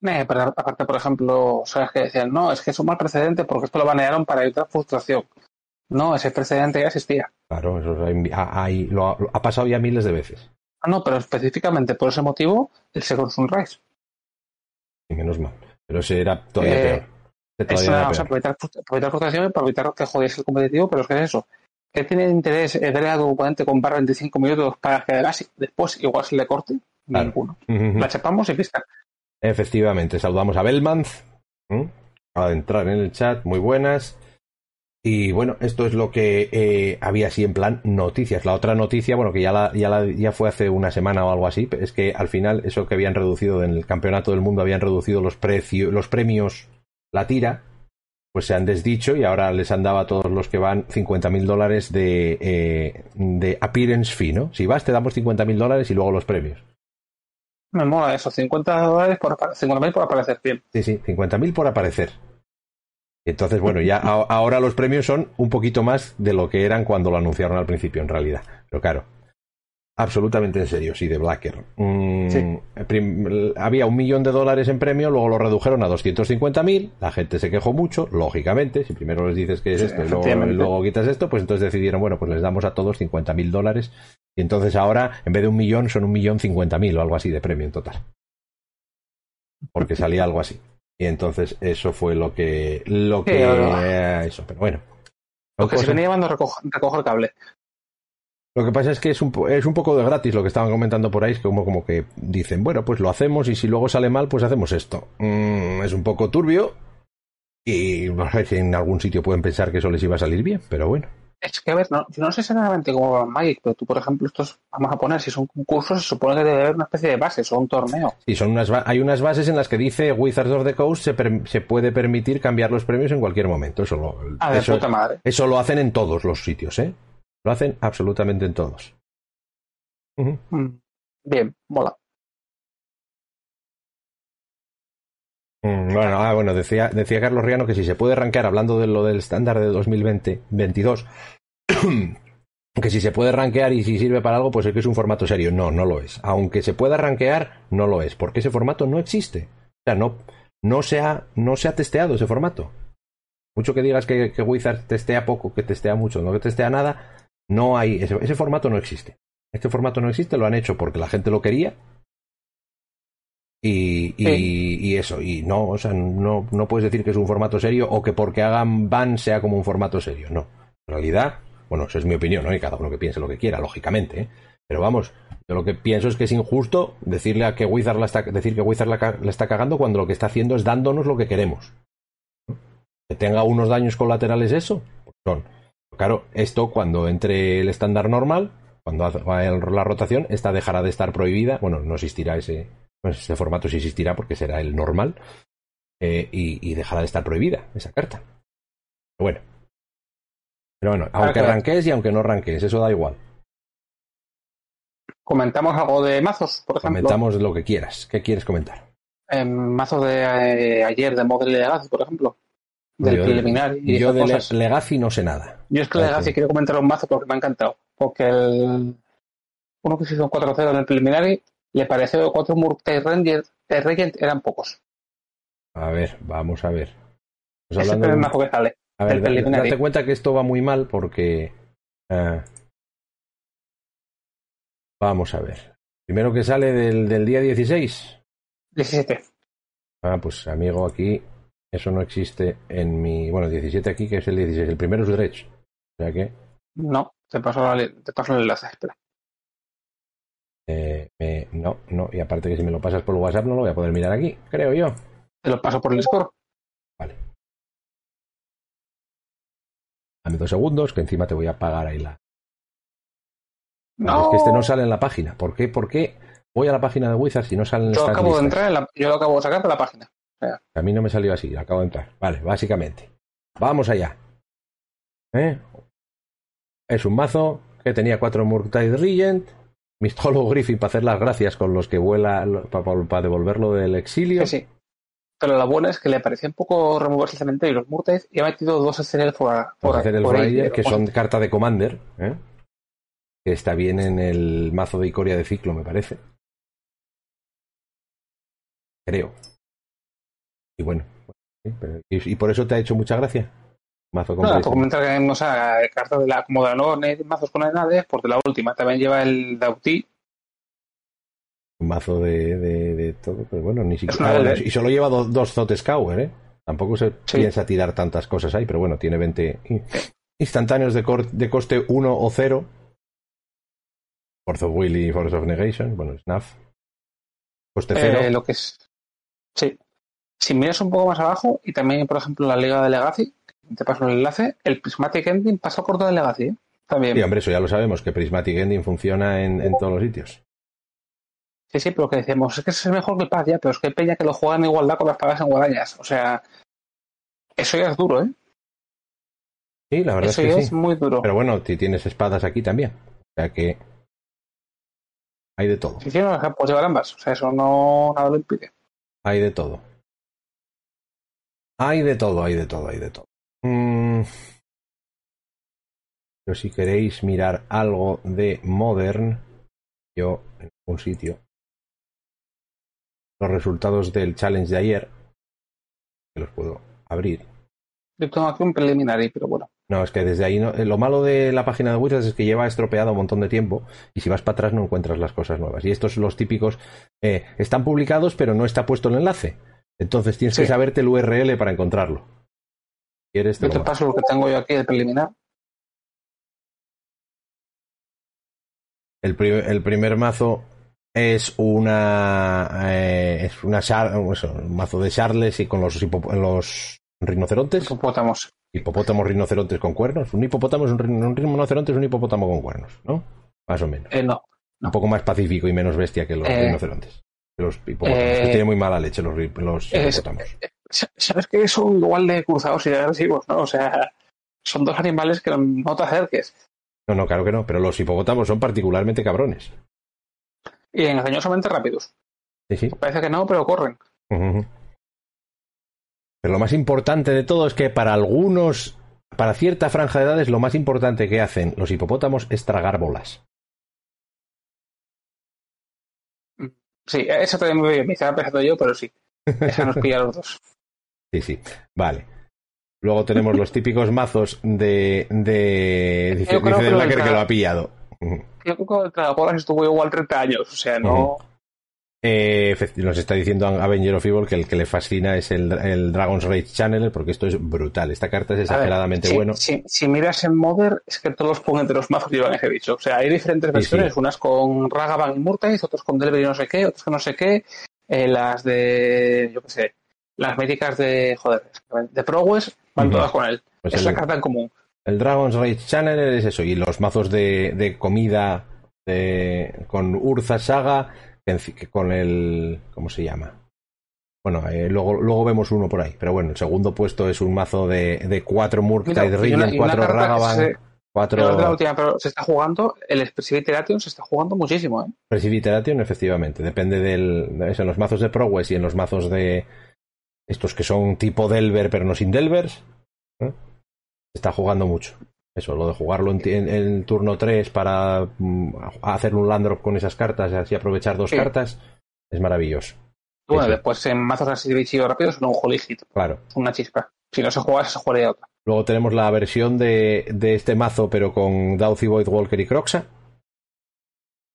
Eh, pero aparte, por ejemplo, sabes que decían, no, es que es un mal precedente porque esto lo banearon para evitar frustración. No, ese precedente ya existía. Claro, eso lo, ha, pasado ya miles de veces. Ah, no, pero específicamente por ese motivo, el Second Sunrise. Y menos mal. Pero ese era todavía eh, peor. Es una, o sea, para evitar, frustración, para evitar que jodiese el competitivo, pero es que es eso ¿Qué tiene interés ver a tu oponente con barra 25 minutos para que después igual se le corte? Ninguno. [LAUGHS] La chapamos y pista. Efectivamente, saludamos a. Acaba de entrar en el chat, muy buenas. Y bueno, esto es lo que eh, había así en plan noticias. La otra noticia, bueno, que ya, la, ya, fue hace una semana o algo así, es que al final eso que habían reducido en el campeonato del mundo, habían reducido los, precios, los premios, la tira, pues se han desdicho y ahora les han dado a todos los que van 50.000 dólares de, eh, de appearance fee, ¿no? Si vas te damos 50.000 dólares y luego los premios. Me mola eso, 50 dólares por, 50.000 por aparecer bien. Sí, sí, 50.000 por aparecer. Entonces, bueno, ya ahora los premios son un poquito más de lo que eran cuando lo anunciaron al principio, en realidad. Pero claro, Absolutamente en serio, sí, de Blacker. Mm, había un millón de dólares en premio, luego lo redujeron a 250.000. La gente se quejó mucho, lógicamente. Si primero les dices que es esto y luego, quitas esto, pues entonces decidieron, bueno, pues les damos a todos 50.000 dólares. Y entonces ahora, en vez de un millón, son un millón cincuenta mil o algo así de premio en total. Porque salía algo así. Y entonces eso fue lo que. Lo que. Eh, eso, pero bueno. Porque se venía llevando recojo el cable. Lo que pasa es que es un, es un poco de gratis lo que estaban comentando por ahí, es como, como que dicen, bueno, pues lo hacemos y si luego sale mal, pues hacemos esto. Mm, es un poco turbio y en algún sitio pueden pensar que eso les iba a salir bien, pero bueno. Es que, a ver, no, yo no sé exactamente cómo va Magic, pero tú, por ejemplo, estos, vamos a poner, si son concursos, se supone que debe haber una especie de bases o un torneo. Sí, son unas, hay unas bases en las que dice Wizards of the Coast se, se puede permitir cambiar los premios en cualquier momento. Eso lo, eso, puta madre. eso lo hacen en todos los sitios, ¿eh? Lo hacen absolutamente en todos. Mm, bien, mola. Mm, bueno, ah, bueno decía, decía Carlos Riano que si se puede rankear, hablando de lo del estándar de 2020-22, [CLEARS THROAT] que si se puede rankear y si sirve para algo, pues es que es un formato serio. No, no lo es. Aunque se pueda rankear, no lo es, porque ese formato no existe. O sea, no, no, se, ha, no se ha testeado ese formato. Mucho que digas que, que Wizard testea poco, que testea mucho, no que testea nada, no hay, ese, formato no existe. Este formato no existe, lo han hecho porque la gente lo quería. Y, y, eso, y no, o sea, no, no puedes decir que es un formato serio o que porque hagan ban sea como un formato serio. No. En realidad, bueno, eso es mi opinión, ¿no? Y cada uno que piense lo que quiera, lógicamente. ¿eh? Pero vamos, yo lo que pienso es que es injusto decirle a que Wizard la está, decir que Wizard la, la, está cagando cuando lo que está haciendo es dándonos lo que queremos. que tenga unos daños colaterales eso, pues son. Claro, esto cuando entre el estándar normal, cuando va la rotación, esta dejará de estar prohibida. Bueno, no existirá ese, pues ese formato, sí existirá porque será el normal. Eh, y, dejará de estar prohibida esa carta. Pero bueno. Pero bueno, aunque arranques y aunque no arranques, eso da igual. ¿Comentamos algo de mazos, por ejemplo? Comentamos lo que quieras. ¿Qué quieres comentar? Eh, mazos de eh, ayer de Model Legacy, por ejemplo. Del preliminar. Y yo de Legacy no sé nada. Yo es que Legacy quiero comentar un mazo porque me ha encantado. Porque el uno que se hizo un 4-0 en el preliminar le pareció cuatro Murktide Regent, Regent eran pocos. A ver, vamos a ver. es el mazo que sale. A ver, date cuenta que esto va muy mal porque. Eh, vamos a ver. Primero que sale del, del día 16. 17. Ah, pues amigo, aquí eso no existe en mi. Bueno, 17 aquí, que es el 16. El primero es Dredge. O sea que. No, te paso, te paso el enlace, espera. Eh, no, no. Y aparte que si me lo pasas por WhatsApp no lo voy a poder mirar aquí, creo yo. Te lo paso por el score. Vale. Dame dos segundos, que encima te voy a pagar ahí la. No. Es que este no sale en la página. ¿Por qué? ¿Por qué voy a la página de Wizards si no sale en yo acabo de entrar Yo lo acabo de sacar de la página. A mí no me salió así, acabo de entrar. Vale, básicamente. Vamos allá. ¿Eh? Es un mazo que tenía cuatro Murktide Regent, Mistolo Griffin para hacer las gracias con los que vuela para, devolverlo del exilio. Sí, sí. Pero la buena es que le parecía un poco removerse el cementerio y los Murktide y ha metido dos Ethereal for, por, hacer el que son carta de Commander. ¿eh? Que está bien en el mazo de Icoria de ciclo, me parece. Creo. Y bueno, y, por eso te ha hecho mucha gracia. Mazo con no, comentar que no sea, cartas de la como de la mazos con Enades, porque la última también lleva el Dauti. Un mazo de, de, todo, pero bueno, ni siquiera. y solo lleva dos Zote ¿eh? Tampoco se piensa tirar tantas cosas ahí, pero bueno, tiene 20 instantáneos de, de coste 1 o 0. Force of Will y Force of Negation, bueno, Snuff. Coste 0. Eh, lo que es. Sí. Si miras un poco más abajo, y también, por ejemplo, la Liga de Legacy, te paso el enlace, el Prismatic Ending pasa por toda Legacy. ¿eh? También. Sí, hombre, eso ya lo sabemos, que Prismatic Ending funciona en, todos los sitios. Sí, sí, pero que decimos, es que eso es mejor que el Paz ya, pero es que Peña que lo juega en igualdad con las pagas en guadañas. O sea, eso ya es duro, ¿eh? Sí, la verdad es que es muy duro. Pero bueno, tienes espadas aquí también. O sea que hay de todo. Sí, sí, no, puedes llevar ambas. O sea, eso no nada lo impide. Hay de todo. Hay de todo, hay de todo, hay de todo. Mm. Pero si queréis mirar algo de Modern, yo en un sitio, los resultados del challenge de ayer, que los puedo abrir. Yo tengo aquí un preliminary, pero bueno. No, es que desde ahí no. Lo malo de la página de Wizards es que lleva estropeado un montón de tiempo y si vas para atrás no encuentras las cosas nuevas. Y estos los típicos. Eh, están publicados, pero no está puesto el enlace. Entonces tienes que saberte el URL para encontrarlo. ¿Quieres? Te, yo te paso lo que tengo yo aquí de preliminar. El, el primer mazo es una eh, es una un mazo de Charles y con los, los rinocerontes. Hipopótamos. Hipopótamos rinocerontes con cuernos. Un hipopótamo es un, rinoceronte es un hipopótamo con cuernos, ¿no? Más o menos. Eh, no, Un poco más pacífico y menos bestia que los eh, rinocerontes. Los hipopótamos. Eh, que tienen muy mala leche los, los hipopótamos. Sabes que son igual de cruzados y de agresivos, ¿no? O sea, son dos animales que no te acerques. No, no, claro que no, pero los hipopótamos son particularmente cabrones. Y engañosamente rápidos. Sí, sí. Parece que no, pero corren. Pero lo más importante de todo es que para algunos, para cierta franja de edades, lo más importante que hacen los hipopótamos es tragar bolas. Sí, eso también me, me estaba pensando yo, pero sí. Esa nos pilla a los dos. [LAUGHS] Sí, sí. Vale. Luego tenemos los típicos mazos de. de dice, dice Blacker que lo ha pillado. Creo que el estuvo igual 30 años, o sea, no. Eh, nos está diciendo Avenger of Evil que el que le fascina es el, el Dragon's Rage Channel, porque esto es brutal. Esta carta es exageradamente bueno. Si, si, miras en Modern, es que todos los ponen de los mazos llevan ese bicho. O sea, hay diferentes versiones, unas con Ragavan y Murtais, otros con Delver y no sé qué, otros con no sé qué. Eh, las de, yo qué sé, las métricas de, joder, de Prowess van todas con él. Pues es el- la carta en común. El Dragon's Rage Channeler es eso, y los mazos de, de comida de- con Urza Saga, que que con el... ¿Cómo se llama? Bueno, eh, luego, luego vemos uno por ahí, pero bueno, el segundo puesto es un mazo de, de cuatro Murktide una cuatro Ragavan, se- de la cuatro última, pero se está jugando, el Expressivity se está jugando muchísimo, ¿eh? Precipitation, efectivamente. Depende del. en los mazos de Prowess y en los mazos de. Estos que son tipo Delver, pero no sin Delvers. ¿eh? Se está jugando mucho. Eso, lo de jugarlo en, en- en turno 3 para mm, hacer un land drop con esas cartas y así aprovechar dos Sí. cartas, es maravilloso. Bueno, después en mazos así de bichillo rápido son un holy hit, Claro. una chispa. Si no se juega, se jugaría otra. Luego tenemos la versión de, de este mazo, pero con Dauthi, Void Walker y Croxa.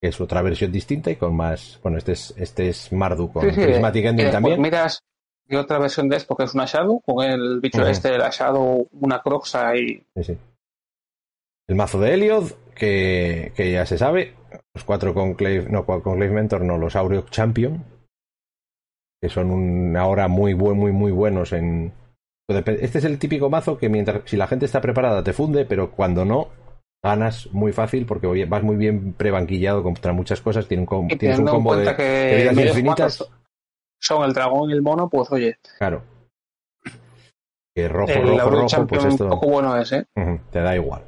Que es otra versión distinta y con más. Bueno, este es, este es Mardu con Sí, sí, Prismatic Ending después también. miras y otra versión de esto que es una Shadow, con el bicho este, la Shadow, una Croxa y Sí, sí. El mazo de Eliod, que, que ya se sabe. Los cuatro con Clave, no, con Clave Mentor, no, los Aureo Champion. Que son un, ahora muy, buen, muy, muy buenos en. Este es el típico mazo que mientras si la gente está preparada te funde, pero cuando no, ganas muy fácil porque vas muy bien prebanquillado contra muchas cosas. Tiene un, Y tienes un combo de, que de vidas medios infinitas. cuantos son el dragón y el mono, pues oye, Claro. Que rojo, el rojo, rojo, pues esto. un poco bueno es, ¿eh? Te da igual.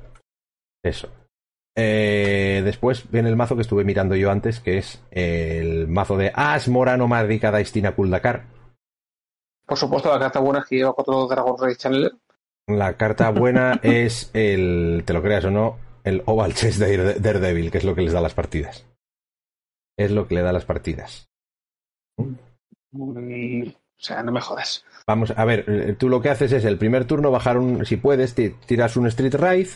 Eso. Eh, después viene el mazo que estuve mirando yo antes, que es el mazo de As Morano Madrica Daistina Kuldakar. Por supuesto, la carta buena es que lleva cuatro Dragon Rage Channeler. La carta buena [LAUGHS] es el, te lo creas o no, el Oval Chest de Dare- Daredevil, que es lo que les da las partidas. Es lo que le da las partidas. Mm, o sea, no me jodas. Vamos, a ver, eh, tú lo que haces es el primer turno bajar un, si puedes, ti- tiras un Street Raid,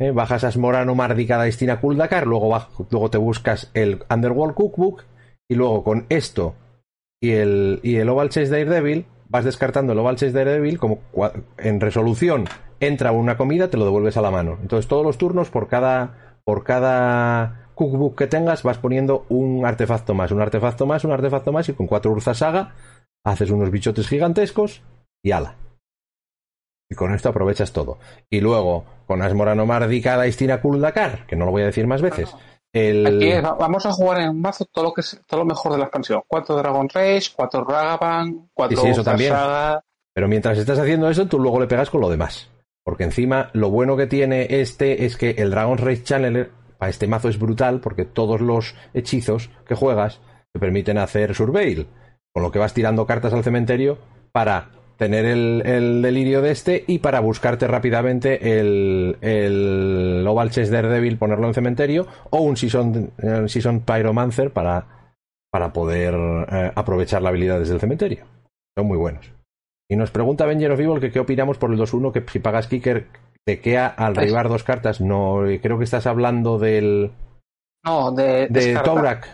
eh, bajas a Morano Mardica Daistina Kuldakar, luego, luego te buscas el Underworld Cookbook y luego con esto y el, y el Oval Chase Daredevil vas descartando el Oval Chase Daredevil como en resolución entra una comida, te lo devuelves a la mano. Entonces todos los turnos por cada por cada cookbook que tengas vas poniendo un artefacto más, un artefacto más, un artefacto más y con cuatro Urza Saga haces unos bichotes gigantescos y ala. Y con esto aprovechas todo. Y luego, con Asmorano Mardica Daistina Kuldakar, que no lo voy a decir más veces, el... Aquí es, vamos a jugar en un mazo todo lo que es todo lo mejor de la expansión. Cuatro Dragon Rage, cuatro Ragavan, cuatro Sí, sí, eso Ultra también. Saga. Pero mientras estás haciendo eso, tú luego le pegas con lo demás. Porque encima, lo bueno que tiene este es que el Dragon's Rage Channeler, para este mazo es brutal, porque todos los hechizos que juegas te permiten hacer Surveil. Con lo que vas tirando cartas al cementerio para tener el, el delirio de este y para buscarte rápidamente el, el Oval Chest Daredevil, ponerlo en cementerio, o un Season, eh, Season Pyromancer para, para poder eh, aprovechar la habilidad desde el cementerio. Son muy buenos. Y nos pregunta Avenger of Evil que qué opinamos por el 2-1 que si pagas Kicker te queda al Pues- rivar dos cartas. No, eh, creo que estás hablando del No, de, de. De Tourak.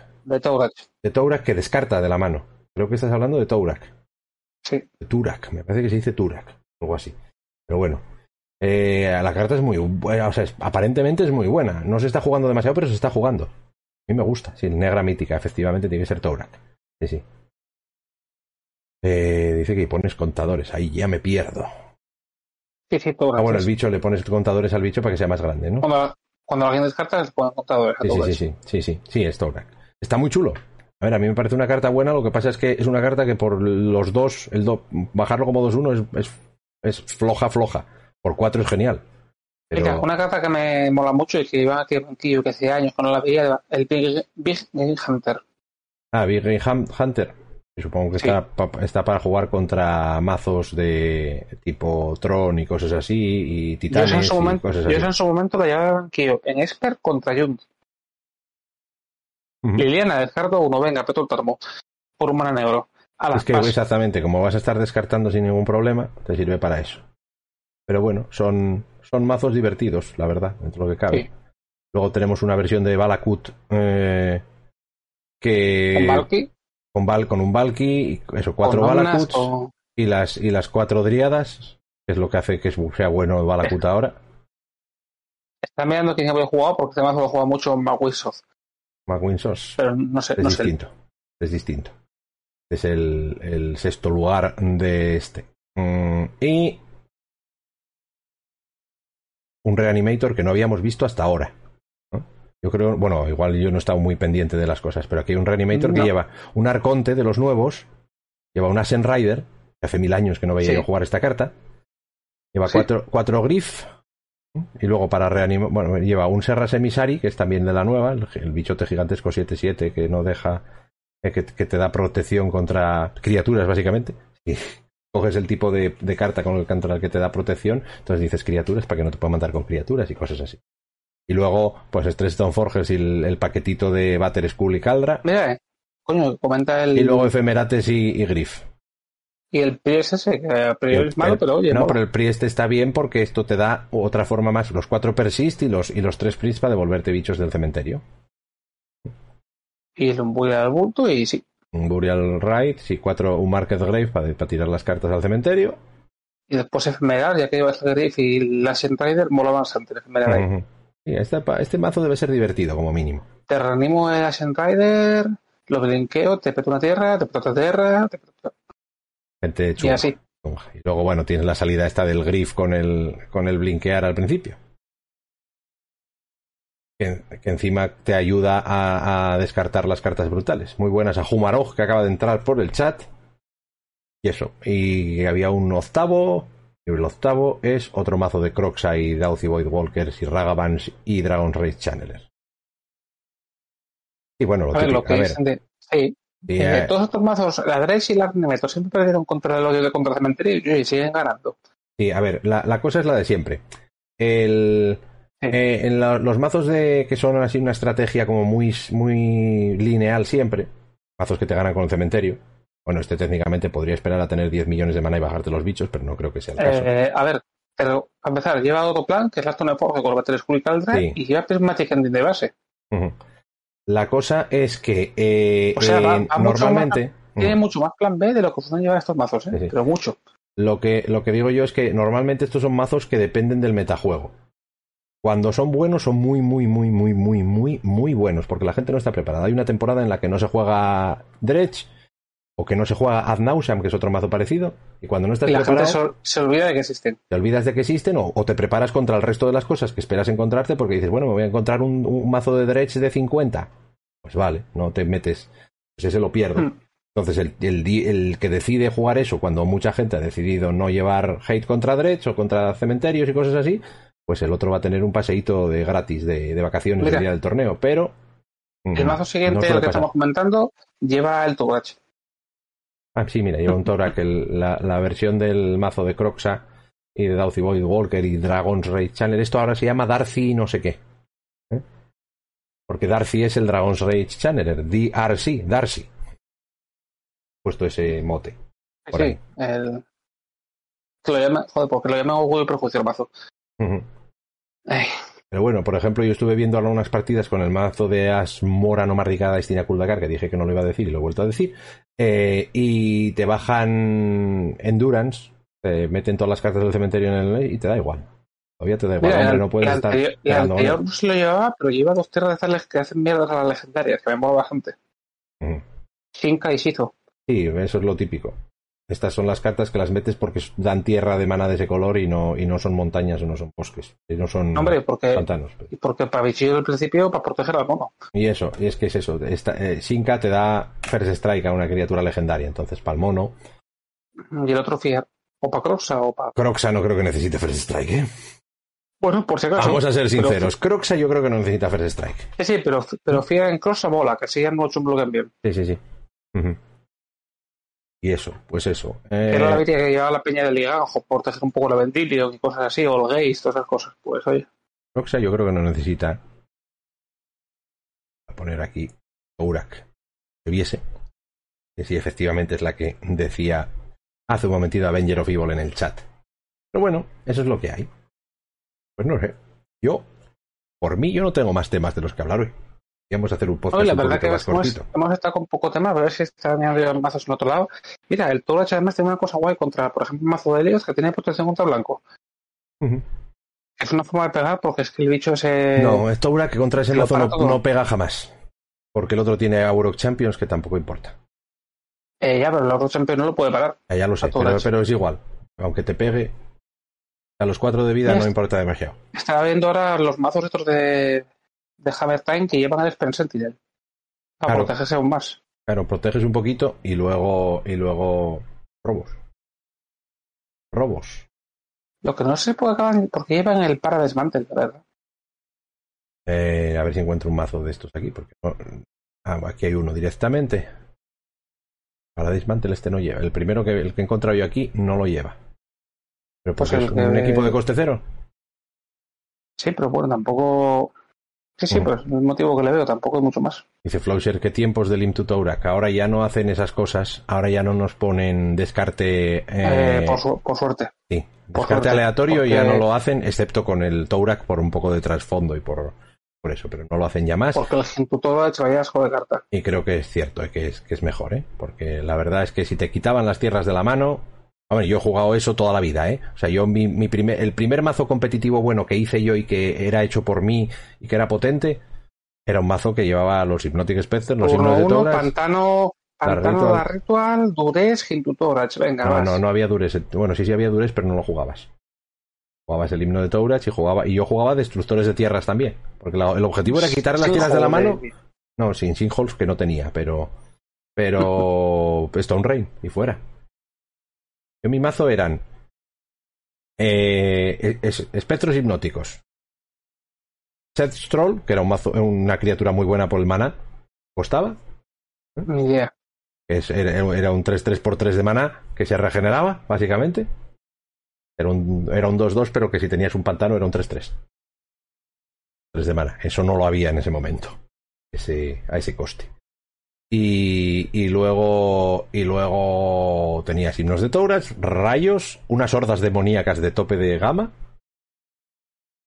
De Tourak que descarta de la mano. Creo que estás hablando de Tourak. Sí. Turak, me parece que se dice Turak. Algo así. Pero bueno. Eh, la carta es muy buena. O sea, es- aparentemente es muy buena. No se está jugando demasiado, pero se está jugando. A mí me gusta. Sí, negra mítica, efectivamente tiene que ser Tourak. Sí, sí. Eh, dice que pones contadores. Ahí ya me pierdo. Sí, sí, Tourak. Ah, bueno, el bicho le pones contadores al bicho para que sea más grande, ¿no? Cuando, cuando alguien descarta, les ponen contadores a Sí, sí, sí, sí, sí, sí, sí, es Tourak. Está muy chulo. A ver, a mí me parece una carta buena, lo que pasa es que es una carta que por los dos, el do- bajarlo como 2-1 es, es, es floja, floja. Por 4 es genial. Pero, Mira, una carta que me mola mucho y que iba aquí banquillo que hace años que no la veía, el Big, Big Game Hunter. Ah, Big Hun- Hunter. Supongo que Sí. está, está para jugar contra mazos de tipo Tron y cosas así, y Yo Titanes en su y momento, cosas yo así. en su momento la llevaba banquillo en Esper contra Junt. Ujú. Liliana, descarto uno, venga, peto el termo. Por un mana negro. Ala, Es que exactamente, como vas a estar descartando sin ningún problema, te sirve para eso. Pero bueno, son, son mazos divertidos, la verdad, dentro de lo que cabe. Sí. Luego tenemos una versión de Balakut eh, que Con Valky, con, Val- con un Valky, y eso, cuatro Balakuts y las y las cuatro Driadas, que es lo que hace que sea bueno el Balakut [LAUGHS] ahora. Está mirando quién había jugado porque este mazo lo juega mucho Pero no sé, es no sé. distinto. Es distinto. Es el, el sexto lugar de este. Mm, y un reanimator que no habíamos visto hasta ahora. Yo creo, bueno, igual yo no he estado muy pendiente de las cosas, pero aquí hay un reanimator que lleva un arconte de los nuevos, lleva un Ascent Rider, que hace mil años que no veía yo jugar esta carta, lleva cuatro, cuatro Griff, y luego para reanimar, bueno, lleva un Serra Semisari, que es también de la nueva, el, bichote gigantesco 7-7 que no deja, eh, que, te da protección contra criaturas, básicamente. Y [LAUGHS] coges el tipo de, carta con el canto que te da protección, entonces dices criaturas para que no te puedan matar con criaturas y cosas así. Y luego, pues Stress Stone Forges y el, paquetito de Batter School y Caldra. Mira, eh. coño, comenta el. Y luego Efemerates y, y Griff. Y el Priest ese, que a priori es malo, pero oye. No, pero el Priest está bien porque esto te da otra forma más. Los cuatro Persist y los, y los tres Priest para devolverte bichos del cementerio. Y un Burial Bulto y sí. Un Burial Ride, sí, cuatro, un Market Grave para, para tirar las cartas al cementerio. Y después Efemeral, ya que llevas el Grave y la Rider, mola bastante el Ephemeral este, este, mazo debe ser divertido, como mínimo. Te reanimo el Ascent Rider, lo blinqueo, te peto una tierra, te peto otra tierra, te peto y así. Y luego, bueno, tienes la salida esta del Griff con el, con el blinkear al principio. Que, encima te ayuda a, descartar las cartas brutales. Muy buenas a Humarog, que acaba de entrar por el chat. Y eso. Y había un octavo. Y el octavo es otro mazo de Croxa y Dauthi Void Walkers y Ragavans y Dragon's Rage Channelers. Y bueno, lo, lo que sí, eh, todos estos mazos, la Dredge y la Arnemeto, siempre perdieron contra el odio de contra el cementerio y siguen ganando. Sí, a ver, la, cosa es la de siempre. El, eh, en los mazos de que son así una estrategia como muy, muy lineal siempre, mazos que te ganan con el cementerio. Bueno, este técnicamente podría esperar a tener 10 millones de mana y bajarte los bichos, pero no creo que sea el caso. Eh, a ver, pero a empezar, lleva otro plan, que es la zona de Forge con Battle School y Caldra, y lleva Prismatic Ending de base. La cosa es que eh, eh, normalmente. tiene mucho más plan B de lo que pueden llevar estos mazos, ¿eh? pero mucho. Lo que, lo que digo yo es que normalmente estos son mazos que dependen del metajuego. Cuando son buenos, son muy, muy, muy, muy, muy, muy, muy buenos, porque la gente no está preparada. Hay una temporada en la que no se juega Dredge, o que no se juega Ad Nauseam, que es otro mazo parecido, y cuando no estás la preparado... Gente se, olvida de que existen. Te olvidas de que existen, o, te preparas contra el resto de las cosas que esperas encontrarte, porque dices, bueno, me voy a encontrar un, mazo de Dredge de 50. Pues vale, no te metes, pues ese lo pierdo. Hmm. Entonces, el, el, que decide jugar eso, cuando mucha gente ha decidido no llevar hate contra Dredge o contra cementerios y cosas así, pues el otro va a tener un paseíto de gratis de, vacaciones el día del torneo, pero... El mazo siguiente, el que estamos comentando, lleva el Togach. Ah, sí, mira, lleva un Torak, la, la, versión del mazo de Croxa y de Dauthi Void Walker y Dragon's Rage Channel. Esto ahora se llama Darcy no sé qué. ¿eh? Porque Darcy es el Dragon's Rage Channeler. DRC, Darcy. Puesto ese mote. sí, el... Que lo llama, joder, porque lo llama Orgullo y Prejuicio el mazo. Pero bueno, por ejemplo, yo estuve viendo algunas partidas con el mazo de As Mora no Marricada y Kuldakar, que dije que no lo iba a decir y lo he vuelto a decir. Eh, y te bajan Endurance, te meten todas las cartas del cementerio en el y te da igual. Todavía te da igual, hombre, no puedes estar. El anterior se lo llevaba, pero lleva dos tierras de que hacen mierdas a las legendarias, que me mola bastante. Shinka y Shizo. Sí, eso es lo típico. Estas son las cartas que las metes porque dan tierra de mana de ese color y no, y no son montañas o no son bosques. Y no son Hombre, porque, pantanos. Y porque para bichillo al principio, para proteger al mono. Y eso, y es que es eso. Esta, eh, Shinka te da First Strike a una criatura legendaria, entonces para el mono. Y el otro Fiat. O para Croxa o para. Croxa no creo que necesite First Strike, ¿eh? Bueno, por si acaso. Vamos a ser sinceros. Croxa yo creo que no necesita First Strike. Sí, sí, pero, pero Fiat en Croxa mola, que mucho un bloque bien. Sí, sí, sí. Y eso, pues eso. Eh... Era la que llevaba la peña de ligajo por proteger un poco la ventilio y cosas así, o el gaze, todas esas cosas. Pues oye. Roxa yo creo que no necesita. Voy a poner aquí Urak. Que viese. Que sí, efectivamente es la que decía hace un momentito Avenger of Evil en el chat. Pero bueno, eso es lo que hay. Pues no sé. Yo, por mí, yo no tengo más temas de los que hablar hoy. Vamos a hacer un podcast. la verdad que hemos, estado con poco tema, pero a ver si está añadiendo mazos en otro lado. Mira, el Toro además tiene una cosa guay contra, por ejemplo, un mazo de Helios que tiene protección contra blanco. Es una forma de pegar porque es que el bicho ese. No, es Toura que contra ese mazo no, pega jamás. Porque el otro tiene Aurok Champions que tampoco importa. Eh, ya, pero el Lord Champion no lo puede parar. Ya, ya lo sé, pero, pero, es igual. Aunque te pegue, a los cuatro de vida no importa demasiado. Estaba viendo ahora los mazos estos de, de Hammer Time que llevan al Spell Sentinel. Para protegerse aún más. Claro, proteges un poquito y luego, y luego robos. Robos. Lo que no sé por acaban, porque llevan el para desmantel, ¿verdad? Eh, a ver si encuentro un mazo de estos aquí, porque ah, aquí hay uno directamente. Para desmantel este no lleva. El primero que, el que he encontrado yo aquí no lo lleva. Pero pues es un equipo de coste cero. Sí, pero bueno, tampoco. Sí, sí, pues el motivo que le veo, tampoco hay mucho más. Dice Flausher, ¿qué tiempos del Imtutourak? Ahora ya no hacen esas cosas, ahora ya no nos ponen descarte. Eh, por, suerte. Sí, descarte aleatorio ya no lo hacen, excepto con el Tourak por un poco de trasfondo y por, por eso, pero no lo hacen ya más. Porque el Imtutourak traía asco de carta. Y creo que es cierto, eh, que es, que es mejor, ¿eh? Porque la verdad es que si te quitaban las tierras de la mano, ver, yo he jugado eso toda la vida, ¿eh? O sea, yo mi, mi primer, el primer mazo competitivo bueno que hice yo y que era hecho por mí y que era potente, era un mazo que llevaba los Hypnotic Spectres, los Himnos de Toras, Pantano, Pantano la Ritual, Dures, Hintutorach, venga, No, no, no había Dures. Bueno, sí, sí había Dures, pero no lo jugabas. Jugabas el himno de Tourach y jugaba, y yo jugaba destructores de tierras también. Porque el objetivo era quitar las tierras de la mano. No, sin Sinholes que no tenía, pero. Pero. [LAUGHS] Stone Rain y fuera mi mazo eran eh, espectros hipnóticos. Seth Stroll, que era un mazo, una criatura muy buena por el mana, costaba. Ni idea. era, un 3-3 por 3 de mana que se regeneraba, básicamente. Era un, era un 2-2, pero que si tenías un pantano era un 3-3. 3 de mana. Eso no lo había en ese momento. Ese, a ese coste. Y, y, luego y luego tenías himnos de Tauras, rayos, unas hordas demoníacas de tope de gama,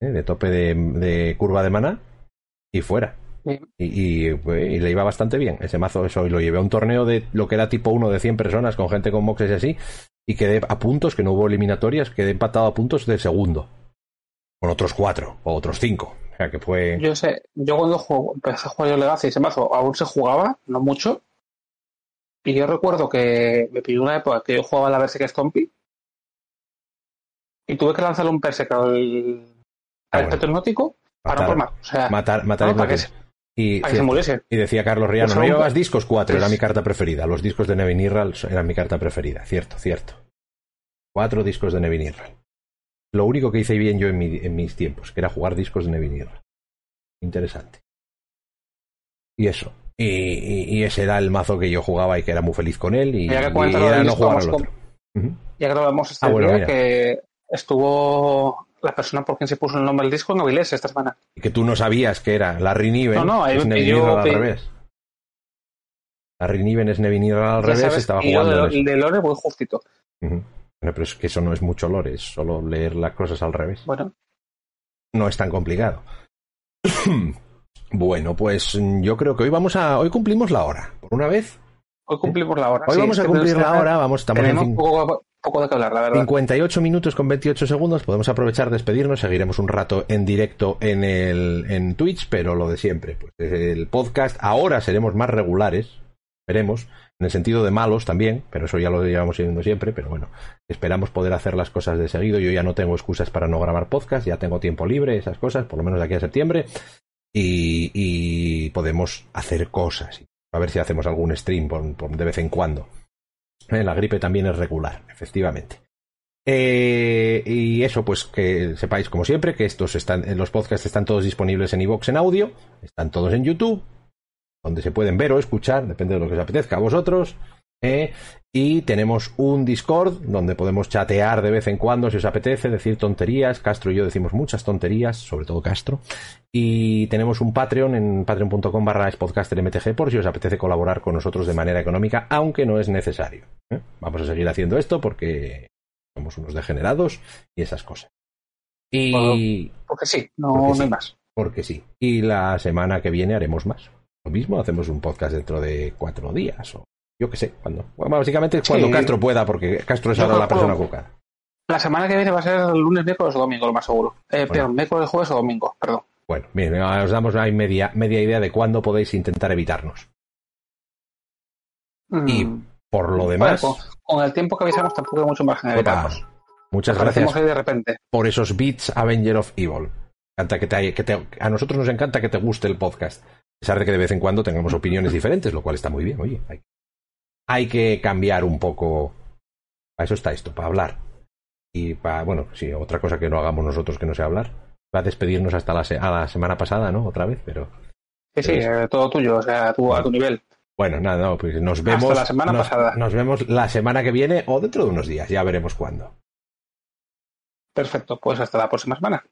¿eh? de tope de, de, curva de maná, y fuera. Y, y, le iba bastante bien ese mazo. Eso, y lo llevé a un torneo de lo que era tipo uno de 100 personas, con gente con moxes y así, y quedé a puntos, que no hubo eliminatorias, quedé empatado a puntos de segundo. Con otros cuatro, o otros cinco que fue... Yo sé, yo cuando empecé a jugar yo Legacy ese mazo aún se jugaba, no mucho. Y yo recuerdo que me pidió una época que yo jugaba la Berserk Stompy. Y tuve que lanzarle un Berserk al, ah, al para no formar. O sea, matar, matar que, y, y decía Carlos Riano, no llevabas discos 4, era mi carta preferida. Los discos de Nevin Irral eran mi carta preferida. Cierto, cierto. Cuatro discos de Nevin Irral. Lo único que hice bien yo en, mis tiempos, que era jugar discos de Nevin Interesante. Y eso. Y, ese era el mazo que yo jugaba y que era muy feliz con él. Y, ya que era no jugar al otro. Ya que lo vemos este ah, que estuvo la persona por quien se puso el nombre del disco en Avilés esta semana. Y que tú no sabías que era Larry Niven. No, no, es Nevin al revés. Larry Niven es Nevin al revés, estaba jugando. El de, de Lore muy justito. Bueno, pero es que eso no es mucho lore, es solo leer las cosas al revés. Bueno. No es tan complicado. [CLEARS THROAT] bueno, pues yo creo que hoy vamos a. Hoy cumplimos la hora. Por una vez. Hoy cumplimos la hora. Hoy vamos a cumplir la hora. Vamos, estamos en poco, poco, de que hablar, la verdad. 58 minutos con 28 segundos. Podemos aprovechar, despedirnos. Seguiremos un rato en directo en, el, en Twitch, pero lo de siempre. Pues el podcast. Ahora seremos más regulares. Veremos en el sentido de malos también, pero eso ya lo llevamos viendo siempre, pero bueno, esperamos poder hacer las cosas de seguido. Yo ya no tengo excusas para no grabar podcast, ya tengo tiempo libre, esas cosas, por lo menos de aquí a septiembre, y, podemos hacer cosas. A ver si hacemos algún stream de vez en cuando. Eh, la gripe también es regular, efectivamente. Eh, y eso, pues que sepáis, como siempre, que estos están, los podcasts están todos disponibles en iVoox en audio, están todos en YouTube, donde se pueden ver o escuchar, depende de lo que os apetezca a vosotros. ¿eh? y tenemos un Discord donde podemos chatear de vez en cuando si os apetece, decir tonterías. Castro y yo decimos muchas tonterías, sobre todo Castro. Y tenemos un Patreon en patreon.com barra MTG por si os apetece colaborar con nosotros de manera económica, aunque no es necesario. ¿eh? Vamos a seguir haciendo esto porque somos unos degenerados y esas cosas. Y... Porque sí, no, hay más. Porque sí. Y la semana que viene haremos más lo mismo, hacemos un podcast dentro de cuatro días o yo qué sé, cuando. básicamente cuando Castro pueda, porque Castro es ahora la persona ocupada. La semana que viene va a ser el lunes, miércoles o domingo, lo más seguro. Eh, Perdón, miércoles, jueves o domingo, perdón. Bueno, bien, os damos ahí media, media idea de cuándo podéis intentar evitarnos. Mm, Por lo demás. con, el tiempo que avisamos tampoco hay mucho margen de Muchas gracias de repente. por esos beats Avenger of Evil. Que te, que te, a nosotros nos encanta que te guste el podcast. A pesar de que de vez en cuando tengamos opiniones diferentes, lo cual está muy bien. Oye, hay, hay que cambiar un poco. Para eso está esto, para hablar. Y para, bueno, sí, otra cosa que no hagamos nosotros que no sea hablar. Va a despedirnos hasta la, a la semana pasada, ¿no? Otra vez, pero. Sí, sí, eh, todo tuyo, o sea, tú, a tu nivel. Bueno, nada, no, pues nos vemos. la semana pasada. Nos vemos la semana que viene o dentro de unos días, ya veremos cuándo. Perfecto, pues hasta la próxima semana.